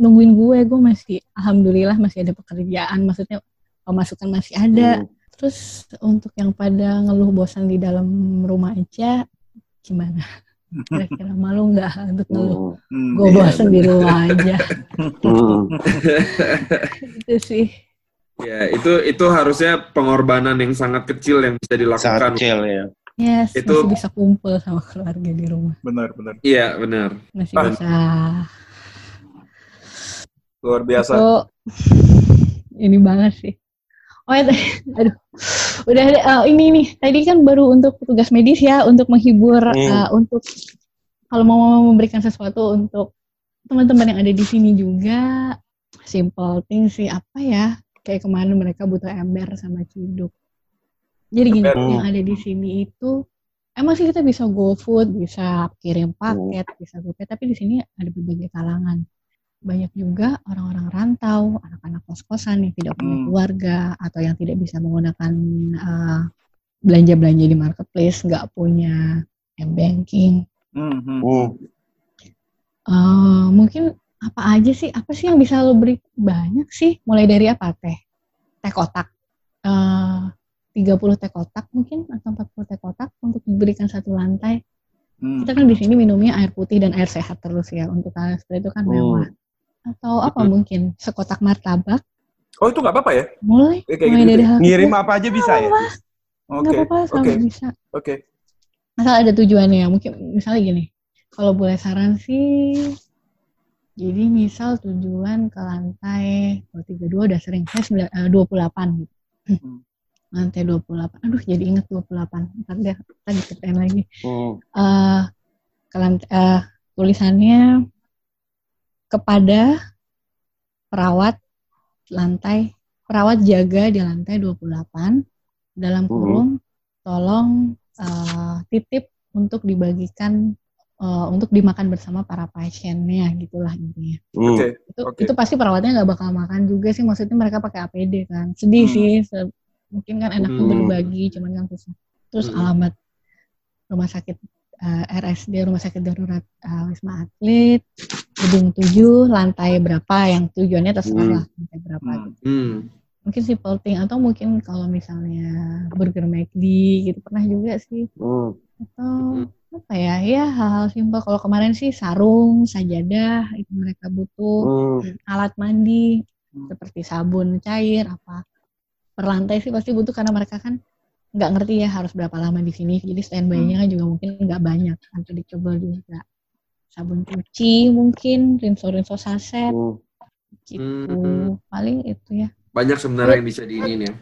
[SPEAKER 4] nungguin gue gue masih alhamdulillah masih ada pekerjaan maksudnya pemasukan masih ada hmm. terus untuk yang pada ngeluh bosan di dalam rumah aja gimana kira-kira malu nggak untuk ngeluh hmm. gue bosan di rumah aja hmm. itu sih
[SPEAKER 1] Ya, itu itu harusnya pengorbanan yang sangat kecil yang bisa dilakukan. Sangat
[SPEAKER 3] kecil ya.
[SPEAKER 4] Yes, itu masih bisa kumpul sama keluarga di rumah.
[SPEAKER 2] Benar, benar.
[SPEAKER 1] Iya, benar.
[SPEAKER 4] Masih ah. bisa.
[SPEAKER 2] Luar biasa.
[SPEAKER 4] Itu, ini banget sih. Oh ya, aduh. Udah uh, ini nih. Tadi kan baru untuk petugas medis ya, untuk menghibur, hmm. uh, untuk kalau mau memberikan sesuatu untuk teman-teman yang ada di sini juga. Simple thing sih apa ya? kayak kemarin mereka butuh ember sama ciduk jadi gini ember. yang ada di sini itu emang sih kita bisa go food bisa kirim paket oh. bisa pay tapi di sini ada berbagai kalangan banyak juga orang-orang rantau anak-anak kos-kosan yang tidak punya hmm. keluarga atau yang tidak bisa menggunakan uh, belanja-belanja di marketplace nggak punya m banking. Uh, mungkin apa aja sih? Apa sih yang bisa lo beri? Banyak sih. Mulai dari apa teh? Teh kotak. Uh, 30 teh kotak mungkin atau 40 teh kotak untuk diberikan satu lantai. Hmm. Kita kan di sini minumnya air putih dan air sehat terus ya. Untuk hal seperti itu kan oh. mewah. Atau apa hmm. mungkin sekotak martabak.
[SPEAKER 2] Oh itu nggak apa-apa ya?
[SPEAKER 4] Mulai.
[SPEAKER 3] Ya, mulai gitu dari hal Ngirim apa aja bisa ya?
[SPEAKER 4] Oke. Okay. apa-apa, okay. bisa.
[SPEAKER 2] Oke. Okay.
[SPEAKER 4] Asal ada tujuannya. Mungkin misalnya gini. Kalau boleh saran sih jadi misal tujuan ke lantai kalau tiga dua udah sering saya eh, dua puluh delapan gitu. Hmm. Lantai dua puluh delapan. Aduh jadi inget dua puluh delapan. Ntar deh tadi ceritain lagi. Hmm. Uh, ke lantai, uh, tulisannya kepada perawat lantai perawat jaga di lantai 28 dalam hmm. kurung tolong uh, titip untuk dibagikan uh, untuk dimakan bersama para pasiennya gitulah intinya.
[SPEAKER 2] Hmm. Okay.
[SPEAKER 4] Itu okay. itu pasti perawatnya nggak bakal makan juga sih maksudnya mereka pakai APD kan. Sedih hmm. sih. Se mungkin kan enak hmm. berbagi cuman kan susah. Terus hmm. alamat rumah sakit uh, eh, RSD rumah sakit darurat uh, Wisma Atlet gedung 7 lantai berapa yang tujuannya terserah hmm. lantai berapa hmm. gitu. Hmm. Mungkin simple thing atau mungkin kalau misalnya burger McD gitu pernah juga sih. Hmm. Atau hmm apa ya ya hal-hal simpel kalau kemarin sih sarung sajadah itu mereka butuh hmm. alat mandi hmm. seperti sabun cair apa per lantai sih pasti butuh karena mereka kan nggak ngerti ya harus berapa lama di sini jadi standby-nya hmm. juga mungkin nggak banyak atau dicoba juga sabun cuci mungkin rinso-rinso saset hmm. gitu hmm. paling itu ya
[SPEAKER 1] banyak sebenarnya yang bisa diinin ya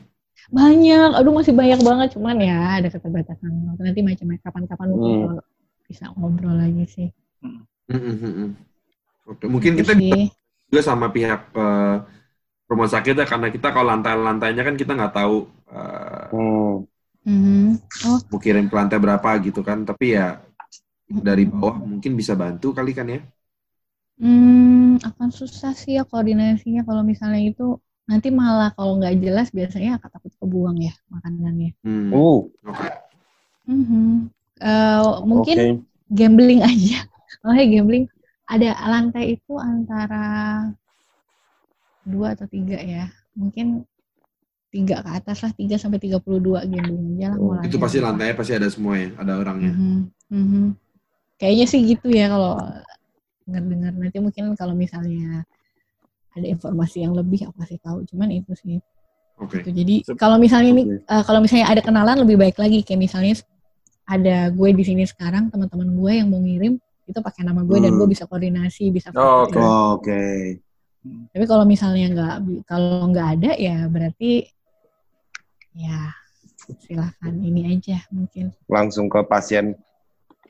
[SPEAKER 4] banyak aduh masih banyak banget cuman ya ada keterbatasan nanti macam kapan-kapan hmm. bisa ngobrol lagi sih hmm.
[SPEAKER 1] Hmm, hmm, hmm. oke mungkin kita juga sama pihak uh, rumah sakit ya karena kita kalau lantai-lantainya kan kita nggak tahu uh,
[SPEAKER 4] hmm. Oh.
[SPEAKER 1] mau kirim ke lantai berapa gitu kan tapi ya dari bawah mungkin bisa bantu kali kan ya
[SPEAKER 4] Hmm, akan susah sih ya koordinasinya kalau misalnya itu nanti malah kalau nggak jelas biasanya akan takut kebuang ya makanannya.
[SPEAKER 3] Hmm. Oh.
[SPEAKER 4] Mm-hmm. Uh, mungkin okay. gambling aja. <laughs> Oh hey, gambling ada lantai itu antara dua atau tiga ya. Mungkin tiga ke atas lah tiga sampai tiga puluh dua gambling aja lah.
[SPEAKER 1] Oh, itu pasti lantainya pasti ada semua ya, ada orangnya.
[SPEAKER 4] Mm-hmm. Mm-hmm. Kayaknya sih gitu ya kalau dengar-dengar nanti mungkin kalau misalnya ada informasi yang lebih aku kasih tahu cuman itu sih
[SPEAKER 1] Oke.
[SPEAKER 4] Okay. Gitu. Jadi kalau misalnya ini uh, kalau misalnya ada kenalan lebih baik lagi kayak misalnya ada gue di sini sekarang teman-teman gue yang mau ngirim itu pakai nama gue hmm. dan gue bisa koordinasi bisa
[SPEAKER 3] oh, Oke. Okay. Okay.
[SPEAKER 4] Tapi kalau misalnya nggak kalau nggak ada ya berarti ya silahkan ini aja mungkin.
[SPEAKER 3] Langsung ke pasien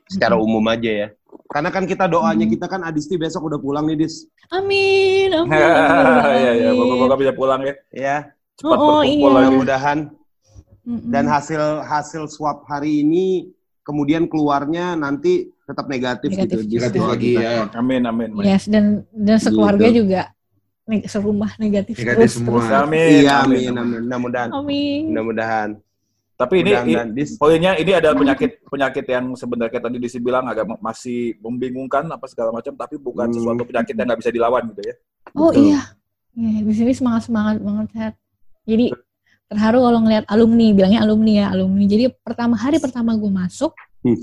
[SPEAKER 3] secara hmm. umum aja ya. Karena kan kita doanya kita kan Adisti besok udah pulang nih, Dis. <laughs>
[SPEAKER 4] Amin, amin.
[SPEAKER 2] Iya, iya. Moga-moga bisa pulang ya.
[SPEAKER 3] Ya,
[SPEAKER 2] Cepat
[SPEAKER 4] Oh, oh,
[SPEAKER 2] berkumpul
[SPEAKER 4] iya.
[SPEAKER 3] mudah-mudahan
[SPEAKER 4] Mm-mm.
[SPEAKER 3] dan hasil hasil swab hari ini kemudian keluarnya nanti tetap negatif,
[SPEAKER 4] Negatif
[SPEAKER 3] gitu.
[SPEAKER 1] Negatif lagi ya.
[SPEAKER 2] Amin, amin. amin.
[SPEAKER 4] Yes, dan dan sekeluarga
[SPEAKER 3] Gitu.
[SPEAKER 4] juga neg- serumah negatif,
[SPEAKER 1] Negatif
[SPEAKER 4] terus,
[SPEAKER 1] semua.
[SPEAKER 4] terus.
[SPEAKER 2] Amin,
[SPEAKER 3] Iya,
[SPEAKER 2] amin,
[SPEAKER 3] amin, amin. Mudah-mudahan.
[SPEAKER 4] Amin.
[SPEAKER 3] Mudah-mudahan.
[SPEAKER 2] Tapi ini, i-
[SPEAKER 3] Mudah-mudahan, Dis.
[SPEAKER 2] poinnya ini ada penyakit penyakit yang sebenarnya tadi Disi bilang agak masih membingungkan apa segala macam, tapi bukan
[SPEAKER 3] Hmm.
[SPEAKER 2] sesuatu penyakit yang nggak bisa dilawan gitu ya.
[SPEAKER 4] Oh
[SPEAKER 1] Betul.
[SPEAKER 4] iya. Iya, di sini semangat semangat banget Hat. Jadi terharu kalau ngeliat alumni, bilangnya alumni ya, alumni. Jadi pertama hari pertama gue masuk,
[SPEAKER 3] Hmm.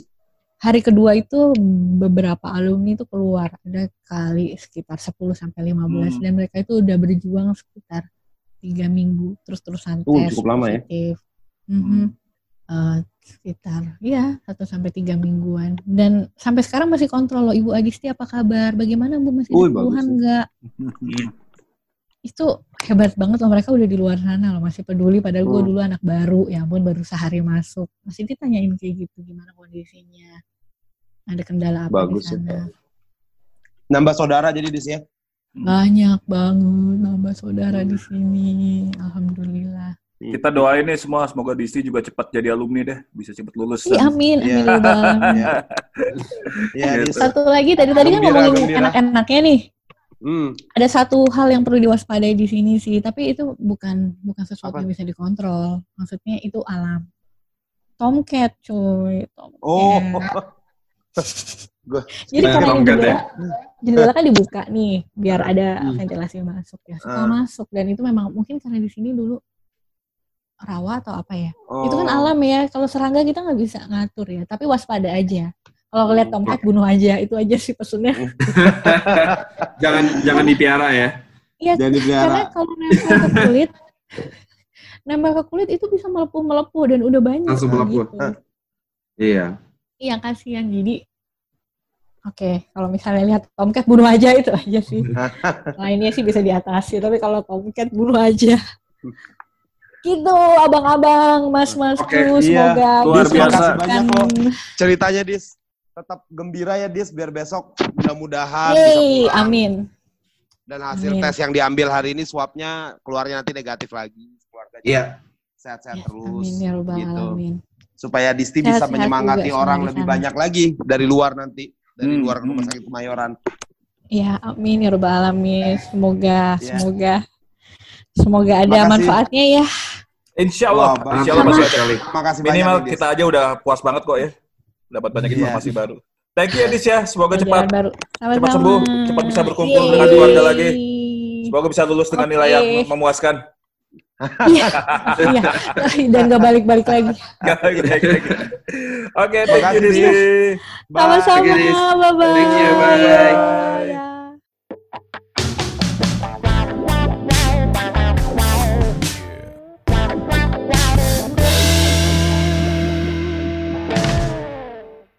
[SPEAKER 4] Hari kedua itu beberapa alumni itu keluar, ada kali sekitar 10 sampai 15
[SPEAKER 2] Hmm.
[SPEAKER 4] dan mereka itu udah berjuang sekitar tiga minggu terus-terusan
[SPEAKER 3] Oh,
[SPEAKER 4] tes
[SPEAKER 3] cukup lama ya.
[SPEAKER 4] positif. Mhm. Eh, sekitar ya satu sampai tiga mingguan. Dan sampai sekarang masih kontrol loh. Ibu Adisti apa kabar? Bagaimana Bu? Masih
[SPEAKER 3] bagus
[SPEAKER 4] keluhan nggak? <laughs> Itu hebat banget loh. Mereka udah di luar sana loh. Masih peduli. Padahal gue
[SPEAKER 3] Hmm.
[SPEAKER 4] dulu anak baru. Ya ampun baru sehari masuk. Masih ditanyain kayak gitu gimana kondisinya ada kendala apa
[SPEAKER 3] Bagus
[SPEAKER 4] di
[SPEAKER 3] ya.
[SPEAKER 4] sana
[SPEAKER 3] Nambah saudara jadi Dis ya.
[SPEAKER 4] banyak banget nambah saudara di sini alhamdulillah
[SPEAKER 2] Kita doain nih semua semoga Disi juga cepat jadi alumni deh, bisa cepat lulus.
[SPEAKER 4] Ih, amin amin
[SPEAKER 3] Iya.
[SPEAKER 4] ya Rabbal alamin.
[SPEAKER 3] Ya. Ya,
[SPEAKER 2] Gitu.
[SPEAKER 3] Dis.
[SPEAKER 4] satu lagi tadi tadi kan
[SPEAKER 3] Gembira,
[SPEAKER 4] ngomongin enak-enaknya nih
[SPEAKER 3] Hmm.
[SPEAKER 4] ada satu hal yang perlu diwaspadai di sini sih, tapi itu bukan bukan sesuatu
[SPEAKER 3] Apa?
[SPEAKER 4] yang bisa dikontrol. Maksudnya itu alam. Tomcat, cuy. Tomcat.
[SPEAKER 3] Oh.
[SPEAKER 4] Jadi
[SPEAKER 1] Nah,
[SPEAKER 4] karena ini jendela, jendela kan dibuka nih, biar ada
[SPEAKER 3] Hmm.
[SPEAKER 4] ventilasi masuk ya. Suka
[SPEAKER 3] Ah.
[SPEAKER 4] masuk dan itu memang mungkin karena di sini dulu rawa atau apa ya.
[SPEAKER 3] Oh.
[SPEAKER 4] Itu kan alam ya. Kalau serangga kita nggak bisa ngatur ya. Tapi waspada aja. Kalau ngeliat
[SPEAKER 3] Hmm.
[SPEAKER 4] tomcat bunuh aja. Itu aja sih pesennya. <laughs>
[SPEAKER 1] jangan jangan dipiara ya.
[SPEAKER 4] Iya, karena kalau nempel ke kulit nempel ke kulit itu bisa melepuh melepuh dan udah banyak
[SPEAKER 1] Langsung
[SPEAKER 4] kayak
[SPEAKER 1] melepuh.
[SPEAKER 4] gitu.
[SPEAKER 1] Iya.
[SPEAKER 4] Iya kasihan jadi oke kalau misalnya lihat tomcat bunuh aja itu aja sih <laughs> lainnya sih bisa diatasi tapi kalau tomcat bunuh aja gitu abang-abang mas-masku
[SPEAKER 1] Oke,
[SPEAKER 3] iya.
[SPEAKER 4] semoga
[SPEAKER 2] Luar
[SPEAKER 4] bisa
[SPEAKER 2] biasa.
[SPEAKER 3] Banyak. Ceritanya Dis. Tetap gembira ya Dis biar besok mudah-mudahan
[SPEAKER 4] Yeay,
[SPEAKER 3] pulang.
[SPEAKER 4] amin
[SPEAKER 3] Dan hasil
[SPEAKER 4] Amin.
[SPEAKER 3] tes yang diambil hari ini swabnya keluarnya nanti negatif lagi. Keluarga
[SPEAKER 1] Iya.
[SPEAKER 3] sehat-sehat
[SPEAKER 4] Ya,
[SPEAKER 3] terus.
[SPEAKER 4] amin ya robbal
[SPEAKER 3] gitu.
[SPEAKER 4] alamin
[SPEAKER 3] Supaya Disti bisa
[SPEAKER 4] Sehat-sehat
[SPEAKER 3] menyemangati
[SPEAKER 4] juga
[SPEAKER 3] orang lebih
[SPEAKER 4] sana.
[SPEAKER 3] banyak lagi dari luar nanti. Dari
[SPEAKER 2] Hmm,
[SPEAKER 3] luar rumah
[SPEAKER 2] hmm.
[SPEAKER 3] sakit Kemayoran.
[SPEAKER 4] ya amin ya robbal alamin semoga
[SPEAKER 3] Ya.
[SPEAKER 4] semoga semoga ada
[SPEAKER 3] Makasih.
[SPEAKER 4] manfaatnya ya
[SPEAKER 2] Insya Allah,
[SPEAKER 3] Wah,
[SPEAKER 2] insya Allah
[SPEAKER 1] Sama
[SPEAKER 2] masih ada.
[SPEAKER 1] sekali.
[SPEAKER 3] Makasih
[SPEAKER 2] Minimal
[SPEAKER 3] banyak
[SPEAKER 2] kita aja udah puas banget kok ya. Dapat banyak
[SPEAKER 3] Iya.
[SPEAKER 2] informasi baru. Thank you ya Dis ya, semoga cepat
[SPEAKER 4] baru. Sama-sama.
[SPEAKER 2] cepat sembuh, cepat bisa berkumpul
[SPEAKER 4] Yeay.
[SPEAKER 2] dengan keluarga lagi. Semoga bisa lulus dengan nilai
[SPEAKER 4] Oke.
[SPEAKER 2] yang memuaskan.
[SPEAKER 4] Iya, <laughs> iya. Dan gak balik-balik lagi.
[SPEAKER 2] Oke, thank you
[SPEAKER 3] Makasih,
[SPEAKER 2] Disi.
[SPEAKER 3] Dis.
[SPEAKER 4] Sama-sama,
[SPEAKER 1] Thank you, Nis.
[SPEAKER 4] bye-bye.
[SPEAKER 1] Thank you, bye.